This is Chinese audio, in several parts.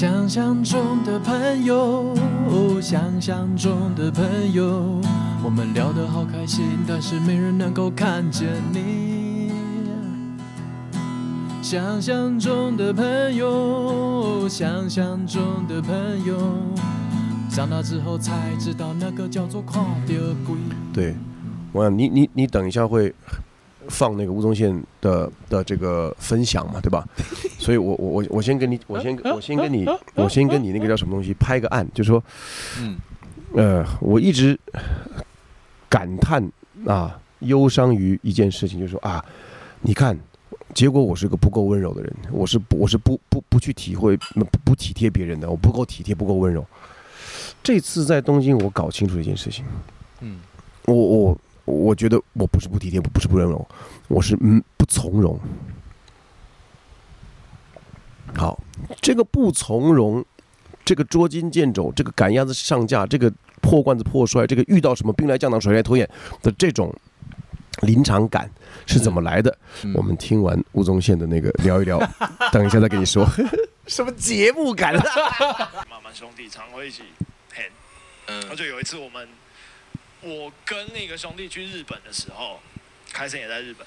想象中的朋友，想象中的朋友，我们聊得好开心，但是没人能够看见你。想象中的朋友，想象中的朋友，长大之后才知道那个叫做看到鬼。对，我想你你你等一下会放那个吴宗宪的的这个分享嘛，对吧？所以我我我我先跟你，我先我先跟你，我先跟你那个叫什么东西拍个案，就说，嗯，呃，我一直感叹啊，忧伤于一件事情，就是说啊，你看，结果我是个不够温柔的人，我是不我是不不不去体会不不体贴别人的，我不够体贴，不够温柔。这次在东京，我搞清楚一件事情，嗯，我我我觉得我不是不体贴，不是不温柔，我是嗯不从容。好，这个不从容，这个捉襟见肘，这个赶鸭子上架，这个破罐子破摔，这个遇到什么兵来将挡，水来土掩的这种临场感是怎么来的？嗯我们听完吴宗宪的那个聊一聊，等一下再跟你说。什么节目感？慢慢兄弟常会一起 h 嗯而且有一次我们，我跟那个兄弟去日本的时候，开森也在日本，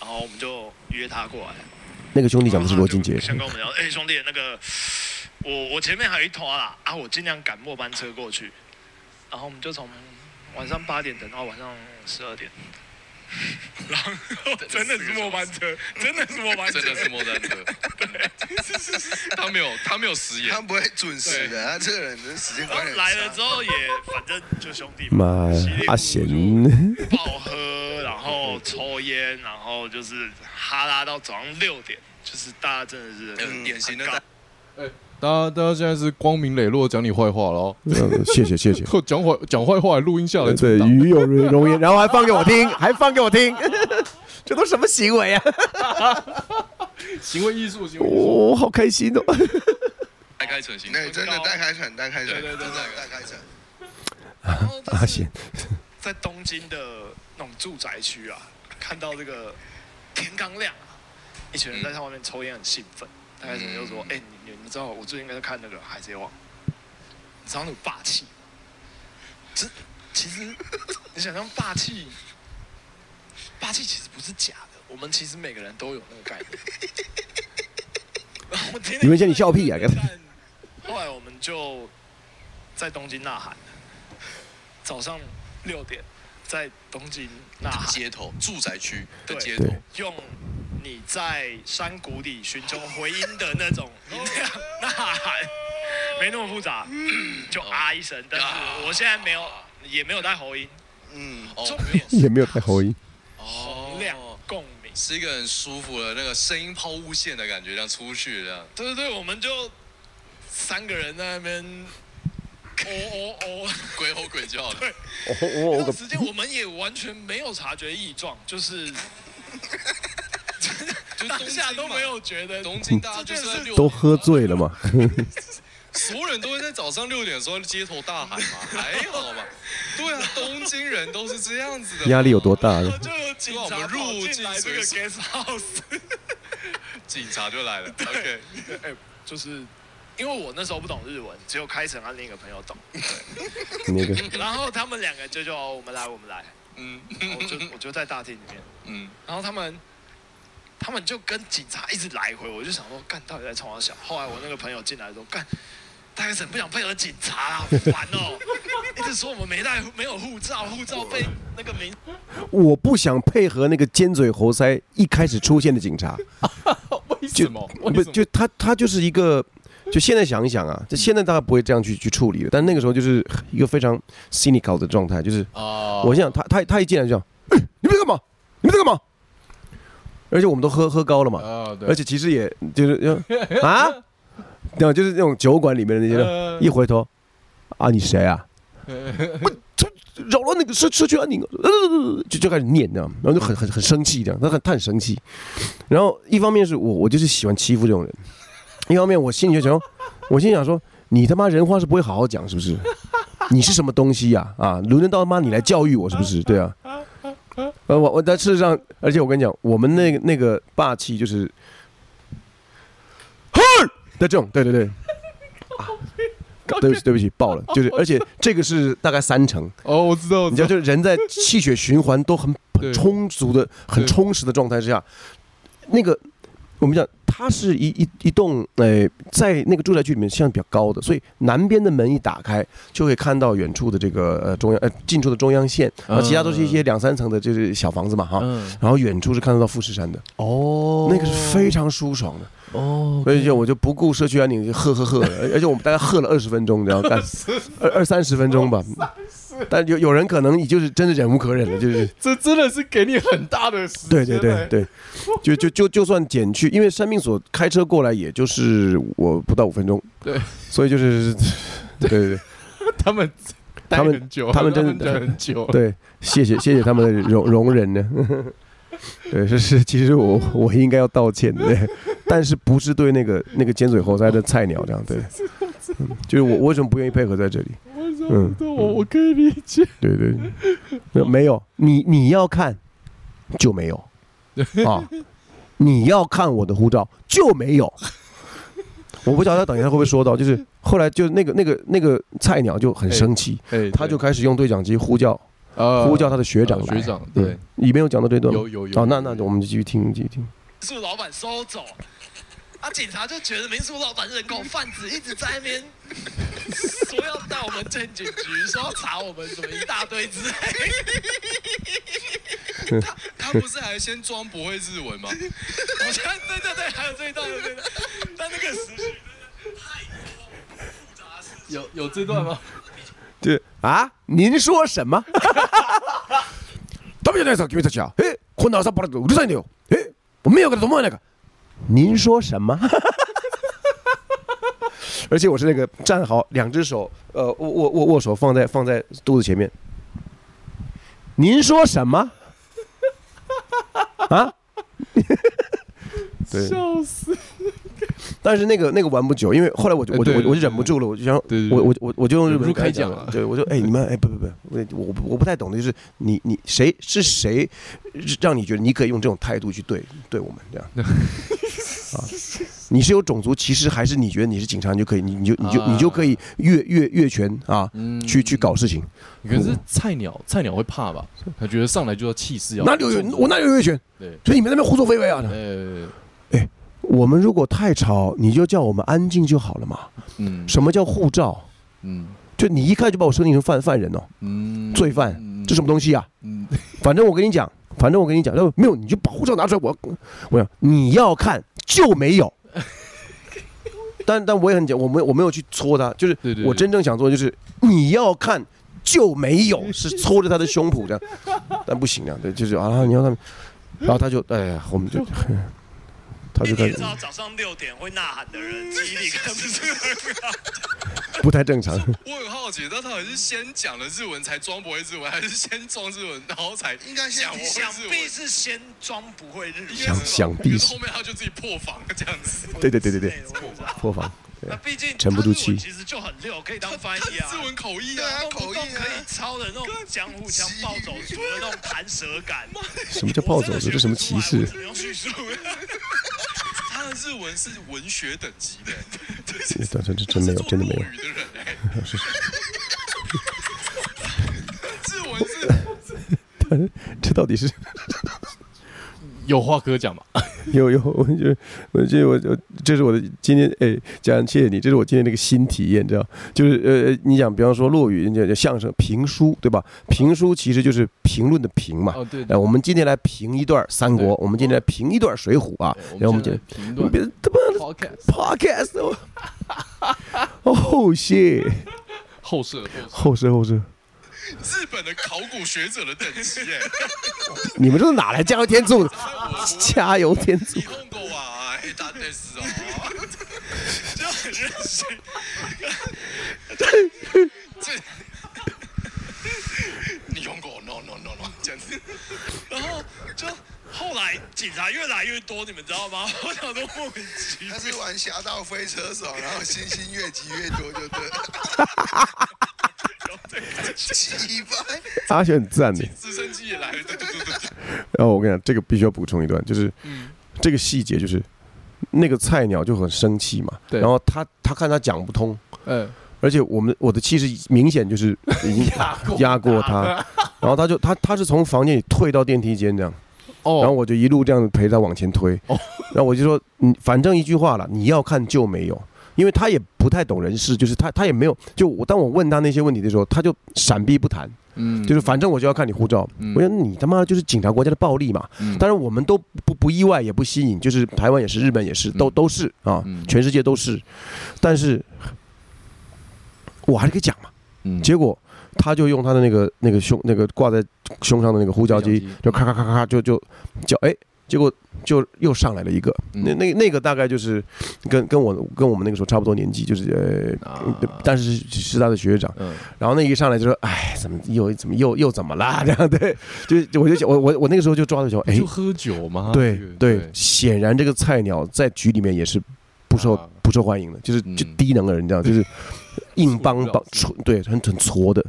然后我们就约他过来。那个兄弟讲的是罗金杰，先跟我们聊，哎、兄弟，那个我我前面还有一坨啦，啊，我尽量赶末班车过去，然后我们就从晚上八点等到晚上十二点。然后 真的是末班车，真的是末班车，真的是末班车，对。他没有他没有食言他，不会准时的，他这个人的时间观念来了之后也，反正就兄弟嘛，妈稀里糊涂阿贤，暴 喝，然后抽烟，然后就是哈拉到早上六点，就是大家真的是很典型的大家大家现在是光明磊落讲你坏话了哦，呃谢谢谢谢。后 讲坏讲坏话录音下来对，存档，与有容颜，然后 还放给我听，还放给我听，这都什么行为啊？行为艺术，行为艺术。我、好开心哦！大开成型，那真的带开城，带开城，对对对真的带开城。然后就是阿贤，在东京的那种住宅区啊，看到这个天刚亮啊，一群人在他外面抽烟很兴奋，大概就说：“哎、你你们知道我最近在看那个《海贼王》，你知道那种霸气？这其实你想象霸气，霸气其实不是假的，我们其实每个人都有那个概念。我天天你们嫌你笑屁啊后来我们就在东京呐喊，早上六点在东京呐喊，街头住宅区的街头，用你在山谷里寻求回音的那种。音量呐喊，没那么复杂，就啊一声。但是我现在没有，也没有带喉音，嗯，哦。重点也没有带喉音，洪亮哦，共鸣。是一个很舒服的那个声音抛物线的感觉，这样出去这样。对对对，我们就三个人在那边 哦哦哦。鬼吼鬼叫的，对。哦那哦段时间我们也完全没有察觉异状，就是 就当下都没有觉得东京大家就是在六都喝醉了嘛？所有人都会在早上六点的时候街头大喊嘛，还好吧？对啊，东京人都是这样子的。压力有多大呢？就有警察我们入跑进来这个境 guest house，警察就来了。OK，哎，就是因为我那时候不懂日文，只有开城和另一个朋友懂，那个然后他们两个就就哦我们来我们来，嗯然后我就我就在大厅里面，嗯，然后他们他们就跟警察一直来回，我就想说干到底在冲我小。后来我那个朋友进来说干。大概省不想配合警察啦，好烦哦！一直说我们没带没有护照，护照被那个名我不想配合那个尖嘴猴腮一开始出现的警察，为什么？为不什么？就他他就是一个，就现在想一想啊，就现在大家不会这样去去处理的，但那个时候就是一个非常 cynical 的状态，就是啊我想他他他一进来就这样，哎，你们在干嘛？你们在干嘛？而且我们都喝喝高了嘛，啊，对，而且其实也就是就 啊，对吧？就是那种酒馆里面的那些一回头，啊，你谁啊？不，这扰乱那个社社区安宁，呃，就就开始念这样，然后就很很很生气这样，他很他很生气。然后一方面是我我就是喜欢欺负这种人，一方面我心里就想说，我心里想说，你他妈人话是不会好好讲是不是？你是什么东西呀、啊？轮得到他妈你来教育我是不是？对啊。呃，我我但事实上，而且我跟你讲，我们那个那个霸气就是，嘿的这种，对对对，对不起，对不起，爆了，就是而且这个是大概三成，哦，我知道，你知道，就是人在气血循环都很很充足的、很充实的状态之下，那个我们讲它是一一一栋呃，在那个住宅区里面像比较高的，所以南边的门一打开，就会看到远处的这个呃中央呃近处的中央线，然后其他都是一些两三层的，就是小房子嘛哈，嗯，然后远处是看得到富士山的，哦。那个是非常舒爽的。哦，所以就我就不顾社区安宁，就喝喝喝，而而且我们大概喝了二十分钟，然后干 二二三十分钟吧。但有有人可能你就是真的忍无可忍了，就是 这真的是给你很大的时间，对对对，对，就就就就算减去，因为生命所开车过来也就是我不到五分钟，对，所以就是对对对。他们待他们很久，他们真的很久，对，谢谢谢谢他们的容 容忍呢。对，是是，其实我我应该要道歉的，但是不是对那个那个尖嘴猴腮的菜鸟这样，对，嗯就是我我为什么不愿意配合在这里？嗯我我我可以理解，对对，没有没有，你你要看就没有 啊，你要看我的护照就没有。我不知道他等一下会不会说到，就是后来就那个那个那个菜鸟就很生气，哎，他就开始用对讲机呼叫呃呼叫他的学长来。学长，嗯对，，里面有讲到这段吗？有有有，哦，那那我们就继续听，继续听。民宿老板收走。啊，警察就觉得民宿老板人口贩子，一直在那边说要带我们进警局，说要查我们什么一大堆之类的。他他不是还先装不会日文吗？我觉得对对对，还有这一段，有这一段，但那个时序有有这段吗？对啊，您说什么？ダメじゃないですか君たちは。え、こんな朝っぱらでうるさいんだよ。え、我没有跟他同样那个。 您说什么？而且我是那个站好，两只手，呃，握握握握手放在放在肚子前面。您说什么？啊？对，笑死！但是那个那个玩不久，因为后来我就我就我我就忍不住了，我就想我我我我就用日文忍不住跟他了开讲了，对我就哎你们哎不不不，我我不我不太懂的就是你你谁是谁让你觉得你可以用这种态度去对对我们这样啊？你是有种族歧视，还是你觉得你是警察你就可以你你就你就你就可以越越越权啊？嗯去去搞事情，可是菜鸟，菜鸟会怕吧？他觉得上来就要气势要哪里有我哪里有越权？对，所以你们那边胡作非为啊！呃，我们如果太吵，你就叫我们安静就好了嘛。嗯什么叫护照？嗯就你一看就把我设定成犯犯人哦，嗯，罪犯，嗯这什么东西啊？嗯，反正我跟你讲，反正我跟你讲，没有你就把护照拿出来，我我想你要看就没有。但但我也很讲，我没我没有去戳他，就是我真正想做的就是你要看就没有，是戳着他的胸脯这样，但不行啊，对，就是啊你要看，然后他就哎呀，我们就 他就开始你知道早上六点会呐喊的人，记忆力可能不是很好。不太正常。我很好奇，他到底是先讲了日文才装不会日文，还是先装日文然后才应该先讲我会想？必是先装不会日文，想想必是后面他就自己破防这样子。对对对对对，破防。那毕竟沉不住气他日文其实就很溜，可以当翻译啊。日文口译对啊口译啊可以抄的那种江户腔暴走族的那种弹舌感。什么叫暴走族？这什么歧视？他的日文是文学等级的，这这这真没有，真的没有。日文是 这到底是有话可讲嘛？有有，我觉得，我觉得我我这是我的今天哎，家人，谢谢你，这是我今天这个新体验，知道？就是呃，你讲，比方说落语，叫叫相声、评书，对吧？评书其实就是评论的评嘛。哦，对，哎，我们今天来评一段三国，我们今天来评一段水浒啊，然后我们就评论别他妈 podcast podcast 哦，哦 shit，后设后设后设后设，日本的考古学者的等级哎。你们这是哪来加油添醋的？加油添醋日。本語は下手です哦。就很任性。日本語 no no no no 这样子。然后就后来警察越来越多，你们知道吗？我想说莫名其他妙。是玩侠盗飞车手，然后星星越积越多，就对了。 奇葩，阿雪很赞的。直升机也来了。然后我跟你讲，这个必须要补充一段，就是嗯。这个细节，就是那个菜鸟就很生气嘛，对。然后他他看他讲不通，嗯，而且我们我的气势明显就是已经 压过他，然后他就他他是从房间里退到电梯间这样，哦，然后我就一路这样陪他往前推，哦。然后我就说，嗯，反正一句话了，你要看就没有，因为他也不太懂人事，就是他他也没有，就我当我问他那些问题的时候，他就闪避不谈，嗯。就是反正我就要看你护照，嗯。我想你他妈就是警察国家的暴力嘛，嗯。当然我们都不不意外也不吸引，就是台湾也是，日本也是，都嗯都是啊嗯，全世界都是，但是我还是可以讲嘛，嗯。结果他就用他的那个那个胸那个挂在胸上的那个呼叫机呼叫机，就咔咔咔咔咔就就叫哎，结果就又上来了一个，嗯。那那那个大概就是跟跟我跟我们那个时候差不多年纪，就是呃，啊。但是是是他的学长，嗯。然后那一上来就说哎，怎么又怎么又又怎么啦？这样对，就就我就想我我我那个时候就抓住说哎。就，喝酒嘛，对这个对，显然这个菜鸟在局里面也是不受啊。不受欢迎的，就是嗯。就低能的人，这样就是 硬邦邦搓搓，对，很很搓的。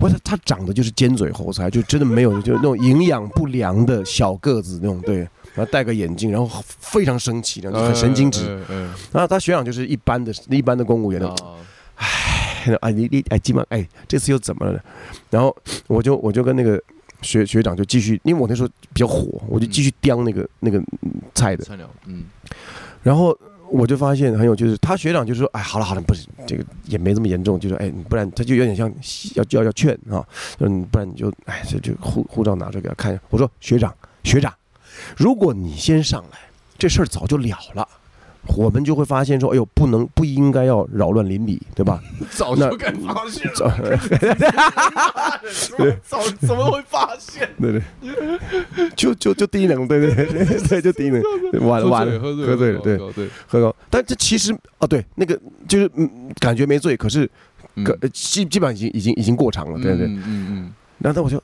嗯不是他长得就是尖嘴猴腮，就真的没有 就那种营养不良的小个子那种，对，然后戴个眼镜，然后非常生气，然后就很神经质。嗯嗯然后他学长就是一般的一般的公务员嗯的，啊哎你你哎基本哎这次又怎么了呢？然后我就我就跟那个学学长就继续，因为我那时候比较火，我就继续叼那个那个嗯菜的，菜鸟嗯。然后我就发现很有，就是他学长就说，哎，好了好了，不是这个也没这么严重，就说，哎，不然他就有点像要要要劝啊，嗯，不然你就哎，这就护护照拿出来给他看一下。我说学长学长，如果你先上来，这事儿早就了了。我们就会发现说，哎呦，不能不应该要扰乱邻里，对吧？早那 就该发现了，早早怎么会发现？对 对，就就就第一能，对对对对，就低能，完了完了，喝醉喝醉了，对，对，喝高。但这其实哦，对，那个就是嗯，感觉没醉，可是可呃基基本上已经已经已经过场了，对对。嗯嗯然后我就，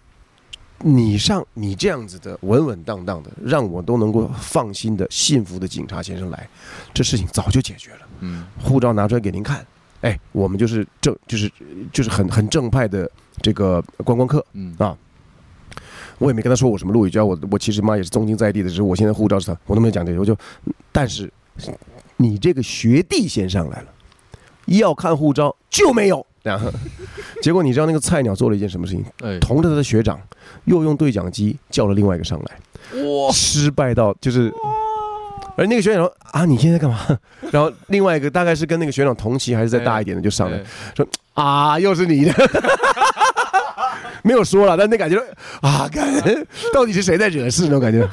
你上你这样子的稳稳当当的，让我都能够放心的、幸福的警察先生来，这事情早就解决了。嗯。护照拿出来给您看，哎，我们就是正就是就是很很正派的这个观光客。嗯。啊。我也没跟他说我什么路宇交，我我其实妈也是宗经在地的，只是我现在护照是他，我都没有讲这个，我就，但是你这个学弟先上来了，要看护照就没有，然后 结果你知道那个菜鸟做了一件什么事情？哎同着他的学长又用对讲机叫了另外一个上来，哇失败到就是。而那个学长说啊，你现在干嘛？然后另外一个大概是跟那个学长同期还是再大一点的就上来哎啊，又是你的，没有说了，但那感觉啊，感觉到底是谁在惹事那种感觉。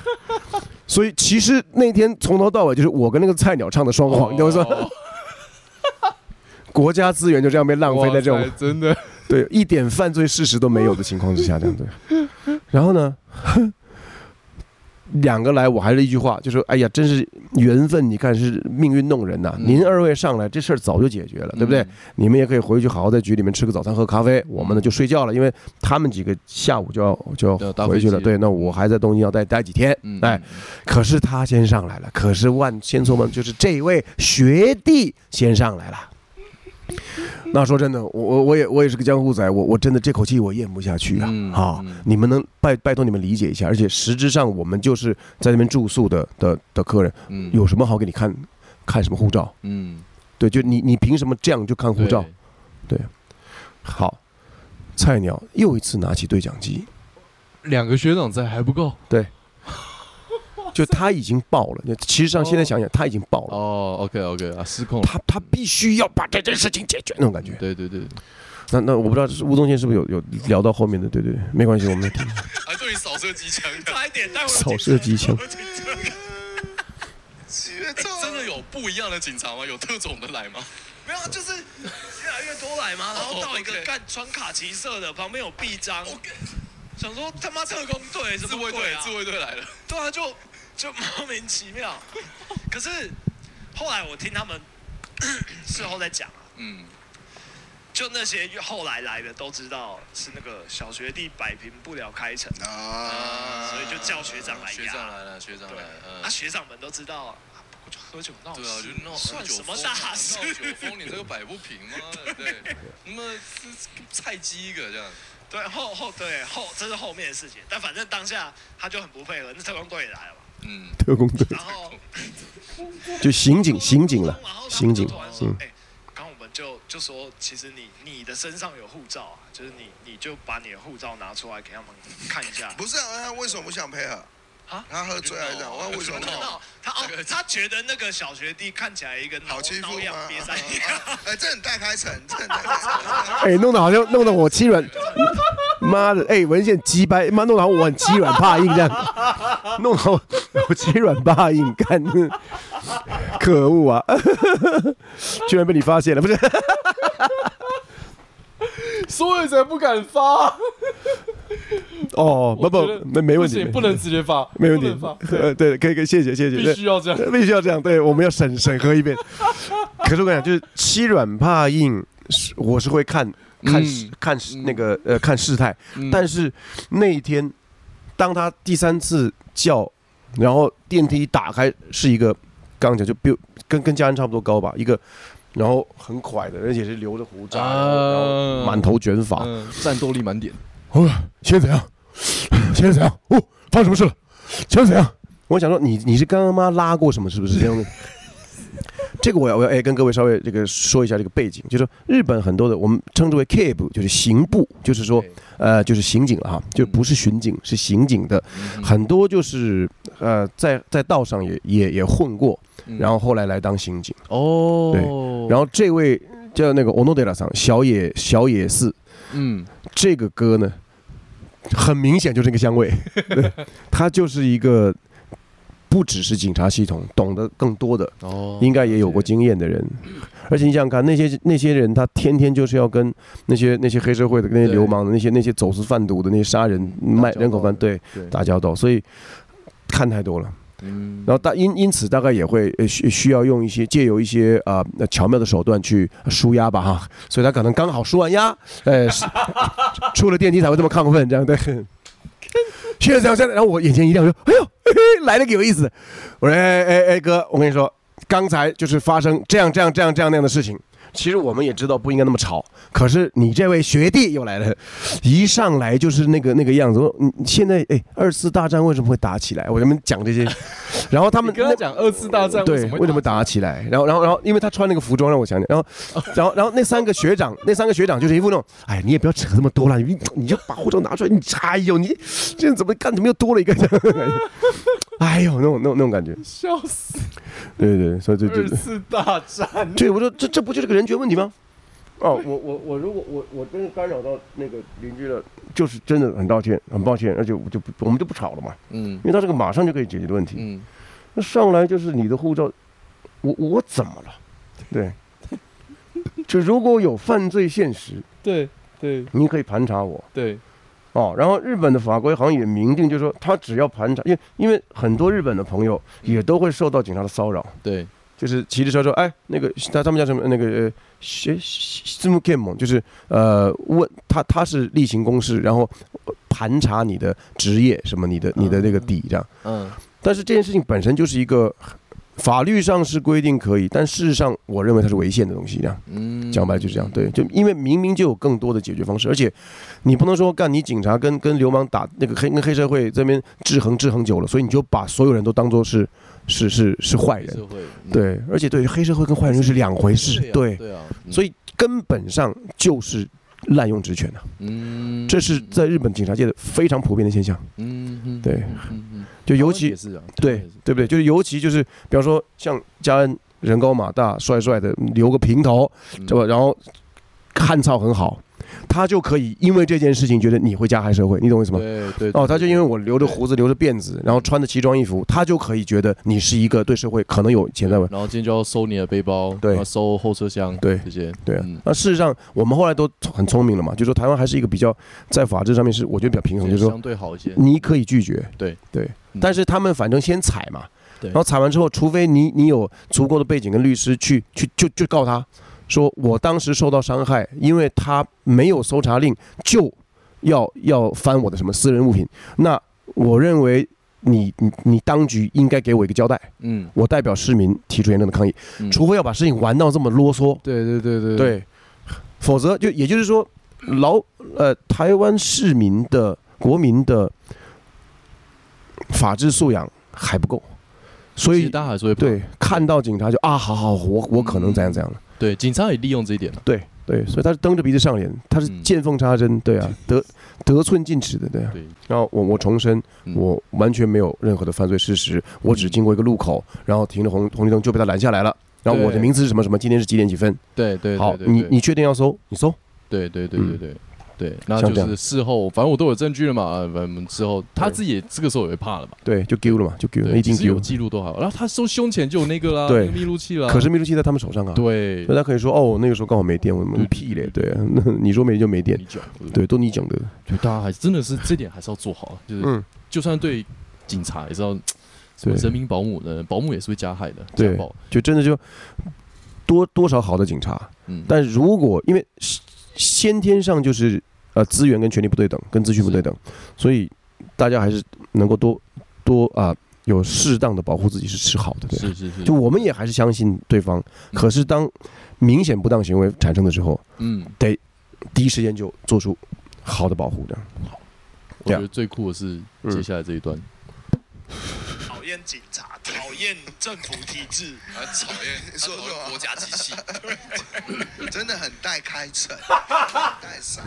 所以其实那天从头到尾就是我跟那个菜鸟唱的双簧，你懂我说？哦国家资源就这样被浪费在这种真的 对一点犯罪事实都没有的情况之下，这样子。然后呢，两个来，我还是一句话，就说哎呀，真是缘分，你看是命运弄人呐、嗯您二位上来，这事儿早就解决了，对不对？你们也可以回去好好在局里面吃个早餐，喝咖啡。我们呢就睡觉了，因为他们几个下午就要就要回去了。对，那我还在东京要待待几天。嗯哎，可是他先上来了，可是万千错们就是这位学弟先上来了。那说真的，我我我也我也是个江湖仔，我我真的这口气我咽不下去啊！嗯啊嗯，你们能拜拜托你们理解一下，而且实质上我们就是在那边住宿的的的客人，嗯有什么好给你看看什么护照？嗯对，就你你凭什么这样就看护照？对好，菜鸟又一次拿起对讲机，两个学长在还不够就他已经爆了。就其实上现在想想，他已经爆了，哦，OK OK 啊，失控了，他他必须要把这件事情解决那种感觉。对对对，那那我不知道是吴宗宪是不是有有聊到后面的？对对对，没关系，我们听还对你扫射机枪的，差一点，但我扫射机枪。哎真的有不一样的警察吗？有特种的来吗？没有，就是越来越多来嘛，然后到一个干穿卡其色的，旁边有臂章，想说他妈特工队什自卫队，么鬼啊？自卫队来了。对啊，就就莫名其妙。可是后来我听他们 事后在讲啊，嗯，就那些后来来的都知道是那个小学弟摆平不了开城，啊，所以就叫学长来压学长来了，学长来啊，学长们都知道啊，不过就喝酒闹对啊，事，就闹算什么大事？闹酒疯，你这个摆不平吗？对，那么是菜鸡一个这样。对后后对后这是后面的事情，但反正当下他就很不配合，那特工队也来了嘛，嗯，特工队然后就刑警刑警了刑警嗯，哎，刚我们就就说其实你你的身上有护照啊，就是你你就把你的护照拿出来给他们看一下。不是啊，他为什么不想配合？啊他喝醉还是这样？我为什么？他哦，他觉得那个小学弟看起来一个挠好欺负挠痒吗？瘪三啊样。啊哎，这很大开城，这很大开城。哎，弄得好像弄得我欺软，妈的，哎，文献鸡掰，妈弄得好我很欺软怕硬这样，弄得我我欺软怕硬，干，可恶啊！居然被你发现了，不是？所以才不敢发。哦，不不没没问题，不能直接发，没问题发，，呃，对，可以可以，谢谢谢谢，必须要这样。必须要这样，对，我们要审审核一遍。可是我跟你讲，就是欺软怕硬，是我是会看看嗯看那个呃看事态，嗯但是那一天，当他第三次叫，然后电梯打开，是一个刚刚讲就比跟跟家人差不多高吧，一个，然后很快的，而且是留着胡渣，然后满头卷发。嗯，战斗力满点。哦，现在怎样？现在怎样？哦，发生什么事了？现在怎样？我想说，你你是刚刚妈拉过什么？是不是这样的？这个我要我要哎跟各位稍微这个说一下这个背景，就是日本很多的我们称之为 K 部，就是刑部，就是说呃就是刑警了哈，就不是巡警，是刑警的，嗯。很多就是呃在在道上也也也混过，嗯。然后后来来当刑警。哦，对。然后这位叫那个 Onodera 桑小野小野寺，嗯，这个歌呢，很明显就是那个香味，对，他就是一个不只是警察系统，懂得更多的，哦，应该也有过经验的人。而且你想想看，那些那些人，他天天就是要跟那些那些黑社会的、那些流氓的、那些那些走私贩毒的、那些杀人卖人口贩对对，打交道，所以看太多了。嗯，然后大因因此大概也会呃需需要用一些借由一些啊、呃、巧妙的手段去舒压吧哈，所以他可能刚好舒完压，呃，出了电梯才会这么亢奋这样对。现在这样现在，然后我眼前一亮，说：“哎呦，来了个有意思。”我说：“哎哎哎哥，我跟你说，刚才就是发生这样这样这样这样那样的事情。其实我们也知道不应该那么吵，可是你这位学弟又来了，一上来就是那个那个样子。我你现在哎，二次大战为什么会打起来？我跟他们讲这些，然后他们跟他讲二次大战对为什么打起来？然后然后然后，因为他穿那个服装让我想起，然后 然后然后那三个学长，那三个学长就是一副那种，哎，你也不要扯那么多了，你你就把护照拿出来，你哎呦，你这怎么干？怎么又多了一个？哎呦，那种那种那种感觉，笑死？对对对，所以这这二次大战，对，我说这这不就是个人权问题吗？哦，我我我如果我我真的干扰到那个邻居了，就是真的很道歉，很抱歉，而且我就不我们就不吵了嘛，嗯因为他这个马上就可以解决的问题。嗯，那上来就是你的护照，我我怎么了？对，就如果有犯罪现实，对对你可以盘查我对，哦。然后日本的法规好像也明定，就是说他只要盘查，因为因为很多日本的朋友也都会受到警察的骚扰，对，就是骑着车说，哎，那个他他们叫什么？那个呃，学字幕 game 就是呃问他他是例行公事，然后盘查你的职业什么，你的你的那个底这样。嗯但是这件事情本身就是一个法律上是规定可以，但事实上我认为它是违宪的东西。这样。嗯，讲白就是这样，对，就因为明明就有更多的解决方式，而且你不能说干你警察跟跟流氓打那个黑跟黑社会这边制衡制衡久了，所以你就把所有人都当做是是是是坏人，对，而且对于黑社会跟坏人是两回事，对，对啊，所以根本上就是滥用职权的，嗯，这是在日本警察界的非常普遍的现象，对就尤其也是啊，对对不对？就是尤其就是，比方说像嘉恩人高马大、帅帅的，留个平头，嗯对吧？然后汉操很好，他就可以因为这件事情觉得你会加害社会，你懂我意思吗？对对哦，他就因为我留着胡子、留着辫子，然后穿着奇装异服，他就可以觉得你是一个对社会可能有潜在问。然后今天就要搜你的背包，对搜后车厢，对这些，对啊嗯，那事实上我们后来都很聪明了嘛，就说台湾还是一个比较在法制上面是我觉得比较平衡，就是说相对好一些，你可以拒绝，对对嗯，但是他们反正先踩嘛，对。然后踩完之后，除非你你有足够的背景跟律师去去就就告他，说我当时受到伤害，因为他没有搜查令就要要翻我的什么私人物品，那我认为你你你当局应该给我一个交代，嗯，我代表市民提出严正的抗议，嗯。除非要把事情玩到这么啰嗦，对对对对，对，否则就也就是说，老呃台湾市民的国民的法治素养还不够，所以大家还是会对看到警察就啊，好好，我我可能怎样怎样的。对，警察也利用这一点了。对对，所以他是蹬着鼻子上脸，他是嗯见缝插针，对啊，得得寸进尺的，对啊。对，然后我我重申，嗯我完全没有任何的犯罪事实，我只经过一个路口，然后停着红红绿灯就被他拦下来了。然后我的名字是什么什么，今天是几点几分？对对好，你你确定要搜？你搜。对对对对对对，那就是事后，反正我都有证据了嘛，呃反正我们之后他自己也这个时候也会怕了嘛，对，就丢了嘛，就丢了，对，一定丢有。记录都好，然后他收胸前就有那个啦，对那个密录器啦，可是密录器在他们手上啊，对所以他可以说哦，那个时候刚好没电，我对们屁嘞，对啊，那 你说没就没电对对，都你讲的，就大家还真的是这点还是要做好，就是嗯，就算对警察也是要对人民保姆呢，保姆也是会加害的，对，就真的就多多少好的警察，嗯，但如果因为先天上就是呃资源跟权力不对等，跟资讯不对等，所以大家还是能够多多啊、有适当的保护自己是是好的，对。是是是，就我们也还是相信对方，嗯可是当明显不当行为产生的时候，嗯，得第一时间就做出好的保护，的。好。我觉得最酷的是嗯接下来这一段，讨厌警察，讨厌政府体制，啊，讨厌，他说讨厌国家机器，真的很带开诚，带傻，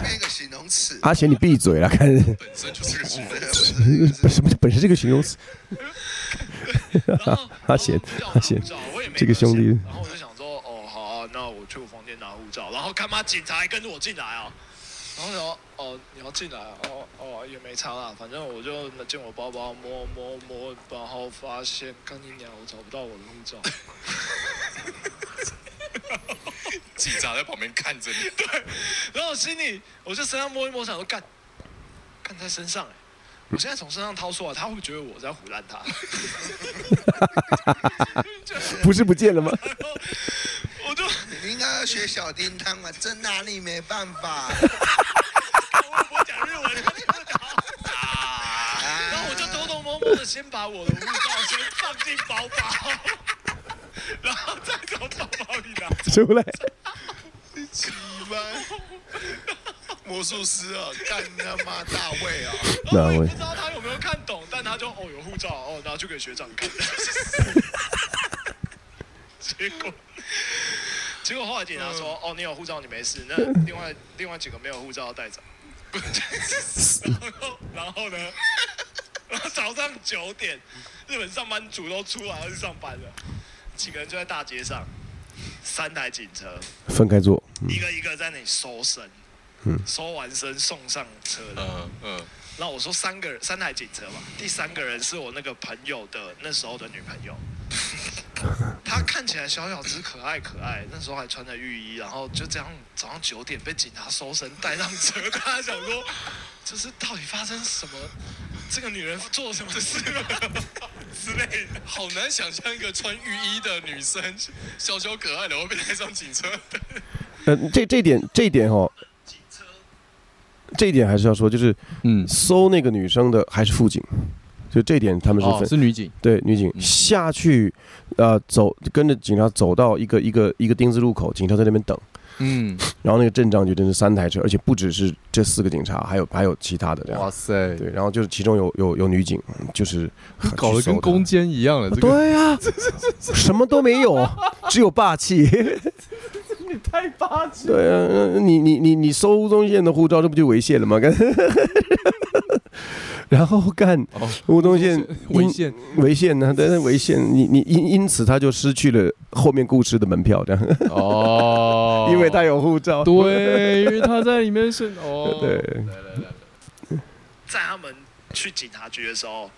变一个形容词。阿贤，你闭嘴了，看本身就是个形容词。什么本身这个形容词？然后阿贤阿贤这个兄弟然后我就想说，哦，好啊，那我去我房间拿护照，然后干嘛警察还跟着我进来啊？然后然后，哦，你要进来啊？哦哦，也没差啦，反正我就进我包包摸摸摸，然后发现，干你娘，我找不到我的护照。警察在旁边看着你，然后我心里我就身上摸一摸，想说干，干在身上哎、我现在从身上掏出来，他会觉得我在胡乱他。不是不见了吗？我就你应该要学小叮当嘛，真拿你没办法。我 我讲日文，你们听不懂。啊然后我就偷偷摸摸的先把我的护照先放进包包，然后再从包包里拿。出来，奇葩，魔术师啊，干他妈大卫哦，哪位然后我也不知道他有没有看懂，但他就哦有护照哦，拿去给学长看。结果，结果后来警察说哦你有护照你没事，那另外另外几个没有护照要带走。然后然后呢？然后早上九点，日本上班族都出来要去上班了，几个人就在大街上，三台警车，分开坐，一个一个在那里搜身，嗯收完身送上车的。嗯嗯，然后我说三个人，三台警车嘛，第三个人是我那个朋友的那时候的女朋友，她看起来小小只、可爱可爱，那时候还穿着浴衣，然后就这样早上九点被警察搜身带上车，大家想说，就是到底发生什么？这个女人做什么事了 之类的？好难想象一个穿浴衣的女生，小小可爱的会被带上警车。呃，这这点这点哦，这一点还是要说，就是嗯，搜那个女生的还是辅警，就这一点他们是哦，分、是女警，对女警。嗯。下去，呃，走跟着警察走到一个一个一个丁字路口，警察在那边等，嗯，然后那个阵仗就真是三台车，而且不只是这四个警察，还有还有其他的这样。哇塞，对，然后就是其中有有有女警，就是搞得跟攻坚一样了，这个。对呀、什么都没有，只有霸气。你太霸气，对啊，呃你你你你收吴宗宪的护照，这不就违宪了吗？干，然后干哦，吴宗宪违宪，违宪呢？对，违宪，你你因因此他就失去了后面故事的门票，这样，哦，因为他有护照。对，因为他在里面是哦，对，在他们去警察局的时候，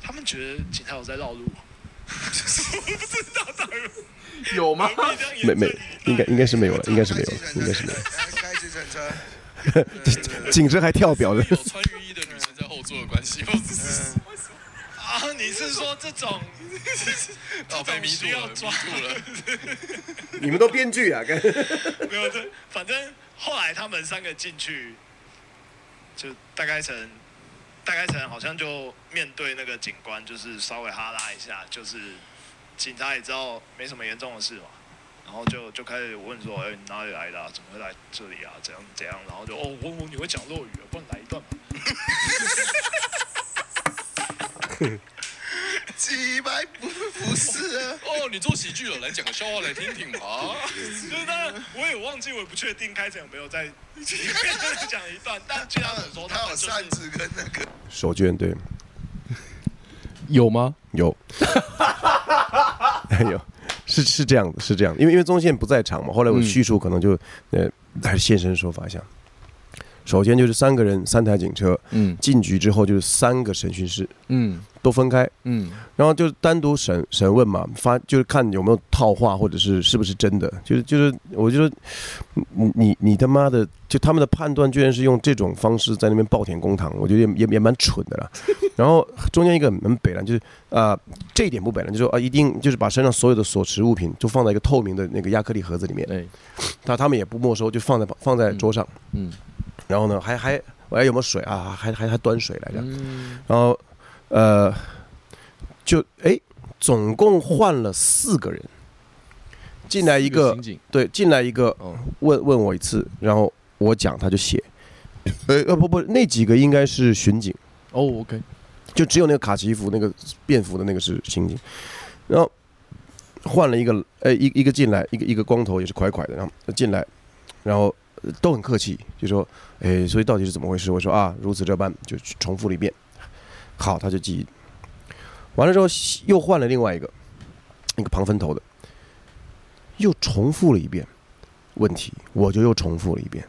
他们觉得警察有在绕路，我不知道到底 有吗？没没，应该应该是没有了，应该是没有了，应该是没有警车还跳表的，有穿浴衣的女生在后座的关系，或者是啊？你是说这种老被迷住了，抓住了。你们都编剧啊？跟，没有 这，反正后来他们三个进去，就大概成大概成好像就面对那个警官，就是稍微哈拉一下，就是警察也知道没什么严重的事嘛，然后就就开始问说，哎、你哪里来的、啊？怎么会来这里啊？怎样怎样？然后就哦，我我你会讲落语啊，不然来一段嘛。几百不不是啊，哦，你做喜剧了，来讲个笑话来听听嘛。就是当然我也忘记，我也不确定开场有没有在 讲一段，但据他们说，他有扇子跟那个手绢对，有吗？有，有，是是这样的，是这样的，因为因为宗宪不在场嘛，后来我嗯叙述可能就呃还是现身说法一下。首先就是三个人，三台警车嗯。进局之后，就是三个审讯室嗯。都分开，嗯。然后就是单独审审问嘛，发就是看有没有套话，或者是是不是真的，就是就是，我就说你你你他妈的，就他们的判断居然是用这种方式在那边暴殄公堂，我觉得也也也蛮蠢的了。然后中间一个很北蓝，就是啊、这一点不北了，就是说啊一定就是把身上所有的所持物品就放在一个透明的那个亚克力盒子里面，对他他们也不没收，就放在放在桌上，嗯然后呢还还我还有没有水啊？还还还端水来着。嗯。然后呃，就哎，总共换了四个人，进来一个对，进来一个哦。问问我一次，然后我讲他就写，呃呃不不，那几个应该是巡警，哦 OK 就只有那个卡其衣服那个便服的那个是刑警，然后换了一个呃一一个进来，一个一个光头也是快快的，然后进来，然后呃都很客气，就说哎，所以到底是怎么回事？我说啊，如此这般，就重复了一遍。好，他就记忆。完了之后又换了另外一个，一个旁分头的，又重复了一遍问题，我就又重复了一遍。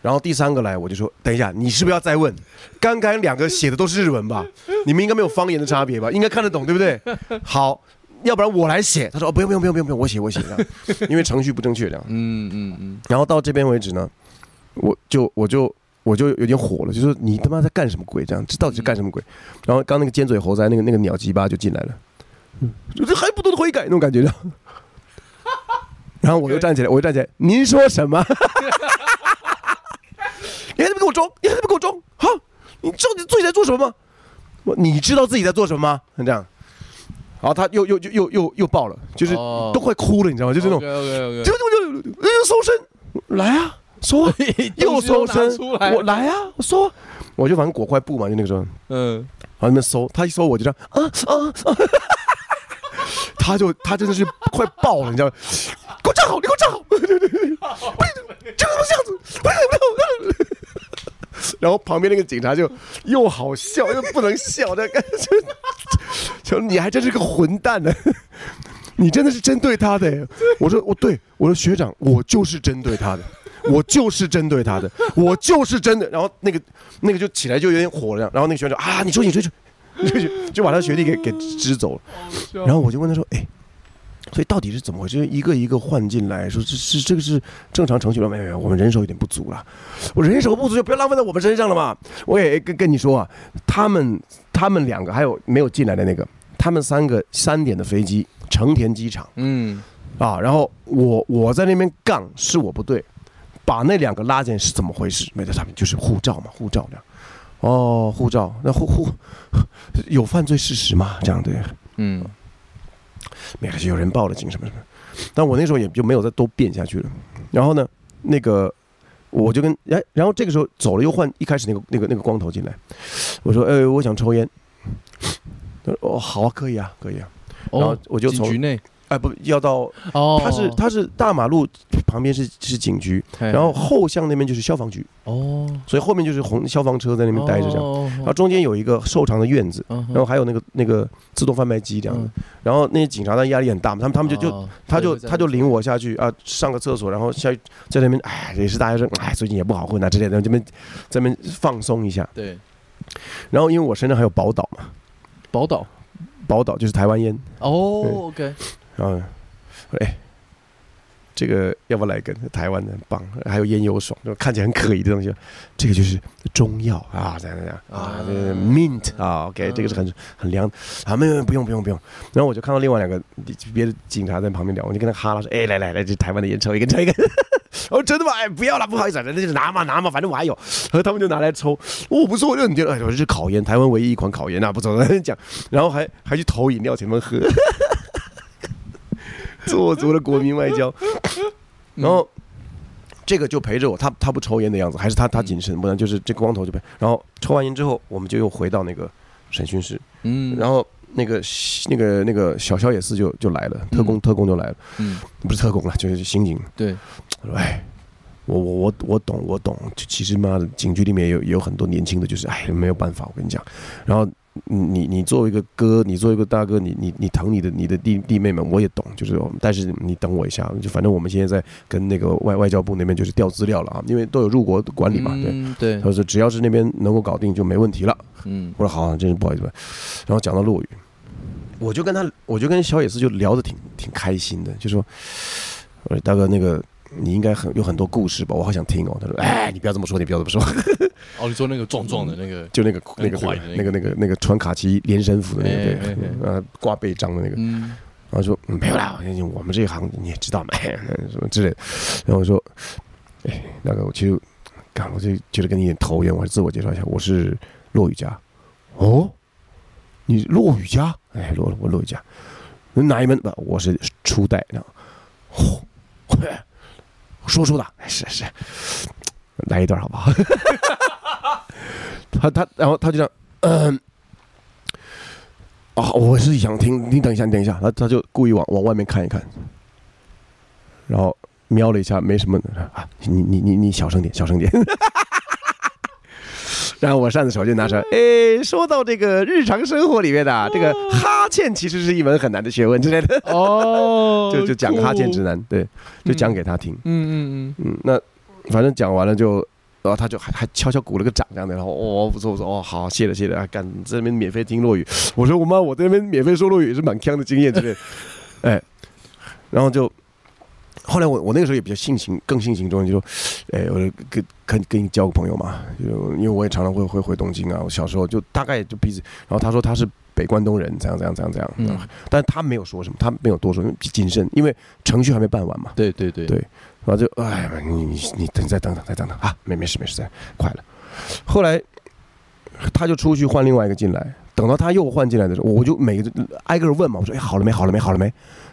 然后第三个来，我就说：“等一下，你是不是要再问？刚刚两个写的都是日文吧？你们应该没有方言的差别吧？应该看得懂，对不对？好，要不然我来写。”他说：“哦，不用不用不用不用不用，我写我写。”这样，因为程序不正确这样。嗯嗯嗯然后到这边为止呢，我就我就我就有点火了，就说你他妈在干什么鬼？这样这到底是干什么鬼？然后刚那个尖嘴猴腮那个那个鸟鸡巴就进来了，这还不懂得悔改那种感觉的。然后我又站起来，我又站起来，您说什么？你还他妈给我装？你还他妈给我装？哈，你知道你自己在做什么吗？我你知道自己在做什么吗？这样，然后他又又又又又又爆了，就是哦。都快哭了，你知道吗？就是那种就就就呃搜身，来啊，搜啊，又搜身出，来。我来啊，我搜啊，我就反正裹块布嘛，就那个时候，然嗯后那边搜，他一搜我就这样啊啊啊，他就他真的是快爆了，你知道吗？给我站好，你给我站好，对对对对，不是这个怎么这样子？不是不是。然后旁边那个警察就又好笑又不能笑的感觉，就你还真是个混蛋呢，你真的是针对他的耶。我说我对我说学长，我就是针对他的，我就是针对他的，我就是真的。然后那个那个就起来就有点火了，然后那个学长就啊，你出去你出去，你出去就把他学弟给给支走了。然后我就问他说，哎。所以到底是怎么回事？一个一个换进来，说这是这个是正常程序了？没有没有，我们人手有点不足了。我人手不足就不要浪费在我们身上了嘛。我也跟跟你说啊，他们他们两个还有没有进来的那个，他们三个三点的飞机，成田机场嗯啊。然后我我在那边杠是我不对，把那两个拉进来是怎么回事？没在上面就是护照嘛，护照这样。哦，护照那护护有犯罪事实吗？这样对。嗯没关系，有人报了警什么什么，但我那时候也就没有再多变下去了。然后呢，那个我就跟哎，然后这个时候走了又换一开始那个那个那个光头进来，我说哎我想抽烟，他说哦好啊可以啊可以啊，然后哦，我就从警局内哎不要到哦，他是他是大马路旁边是是警局，然后后巷那边就是消防局，哦。所以后面就是红消防车在那边待着这样，样然后中间有一个瘦长的院子，然然后还有那个那个自动贩卖机这样的，然后那些警察的压力很大嘛，他们他们就就哦他就他就领我下去啊，上个厕所，然后下去在那边，哎，也是大家说，哎，最近也不好混啊之类的，这边这边放松一下。对。然后因为我身上还有宝岛嘛，宝岛。宝岛就是台湾烟，哦，OK，然后，哎，这个要不要来一根？台湾的很棒，还有烟油爽，就看起来很可疑的东西，这个就是中药啊，这样这样啊啊这个，mint 啊，OK，这个是很很凉啊，没有不用不用不用。然后我就看到另外两个别的警察在旁边聊，我就跟他哈拉说，哎，来来来，这台湾的烟抽一根抽一根。哦，真的吗？哎，不要了，不好意思，那就拿嘛拿嘛，反正我还有。然后他们就拿来抽，哦我不错，我就很觉得，哎，我这是烤烟，台湾唯一一款烤烟啊，不错，讲，然后还还去投饮料请他们喝，做足了国民外交。然后这个就陪着我，他他不抽烟的样子，还是他他谨慎，不然就是这个光头就陪。然后抽完烟之后，我们就又回到那个审讯室，嗯，然后那个那个那个小小野寺就就来了，特工、特工就来了，嗯，不是特工了，就是刑警。对，我说哎，我我我我懂我懂，其实妈的警局里面有有很多年轻的，就是哎没有办法，我跟你讲。然后你你作为一个哥，你作为一个大哥，你你你疼你的你的弟弟妹们，我也懂，就是但是你等我一下，就反正我们现在在跟那个外外交部那边就是调资料了啊，因为都有入国管理嘛，对。嗯对他，说只要是那边能够搞定就没问题了。嗯我说好、啊真是不好意思。然后讲到落雨，我就跟他，我就跟小野寺就聊的挺挺开心的，就说，我说大哥那个。你应该很有很多故事吧？我好想听哦。他说：“哎，你不要这么说，你不要这么说。哦，你说那个壮壮的那个，就那个那个很快的那个那个那个穿卡其连身服的那个，对，呃，挂背章的那个。嗯，然后说、嗯、没有啦，我们这一行你也知道嘛，什么之类的。然后我说，哎，那个我其实，干，我就觉得跟你有点投缘，我还自我介绍一下，我是骆雨佳。哦，你骆雨佳？哎，骆我骆雨家，哪一门？不，我是初代。然后，嚯、说书的，是是，来一段好不好？他他，然后他就这样，嗯。啊，我是想听，你等一下，你等一下，他他就故意往往外面看一看，然后瞄了一下，没什么啊，你你你你小声点，小声点。然后我扇子手就拿出来，哎，说到这个日常生活里面的啊这个哈欠，其实是一门很难的学问之类的，哦 就就讲个哈欠指南，对，就讲给他听。嗯嗯嗯。嗯，那反正讲完了就，然后他就还还悄悄鼓了个掌这样的，然后哦不错不错哦好谢了谢了，啊干你这边免费听落语，我说我妈我这边免费说落语也是蛮强的经验之类的，哎，然后就。后来我我那个时候也比较性情更性情中人，就说，哎，我就跟跟跟你交个朋友嘛，就因为我也常常会会回东京啊，我小时候就大概就彼此，然后他说他是北关东人，怎样怎样怎样怎样，嗯但他没有说什么，他没有多说，因为谨慎，因为程序还没办完嘛，对对对对然后就哎呀，你你你等再等等再等等啊，没没事没事，再快了。后来他就出去换另外一个进来，等到他又换进来的时候，我就每个挨个问嘛，我说哎好了没好了没好了没，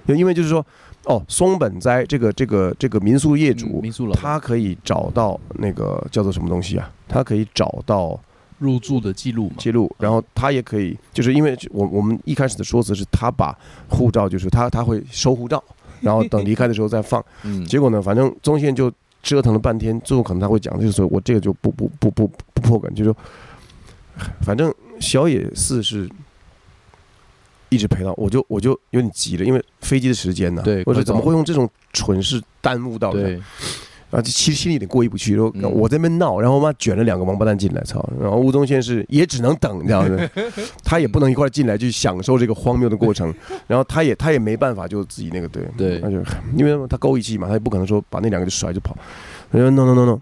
因为就是说哦松本斋这个这个这个民宿业主嗯，民宿老板他可以找到那个叫做什么东西啊？他可以找到入住的记录嘛，记录，然后他也可以，就是因为我我们一开始的说辞是他把护照，就是他他会收护照，然后等离开的时候再放。嗯，结果呢，反正宗宪就折腾了半天，最后可能他会讲，就是说我这个就不不不不不破梗，就是说，反正小野寺是一直陪到，我就我就有点急了，因为飞机的时间呢，我说怎么会用这种蠢事耽误到的？对，啊，就其实心里有点过意不去，说嗯。我在那边闹，然后妈卷了两个王八蛋进来，操！然后吴宗宪是也只能等你知道吗，他也不能一块进来去享受这个荒谬的过程，然后他也他也没办法就自己那个对。对。那就因为他勾一气嘛，他也不可能说把那两个就甩就跑，他说 no no no no，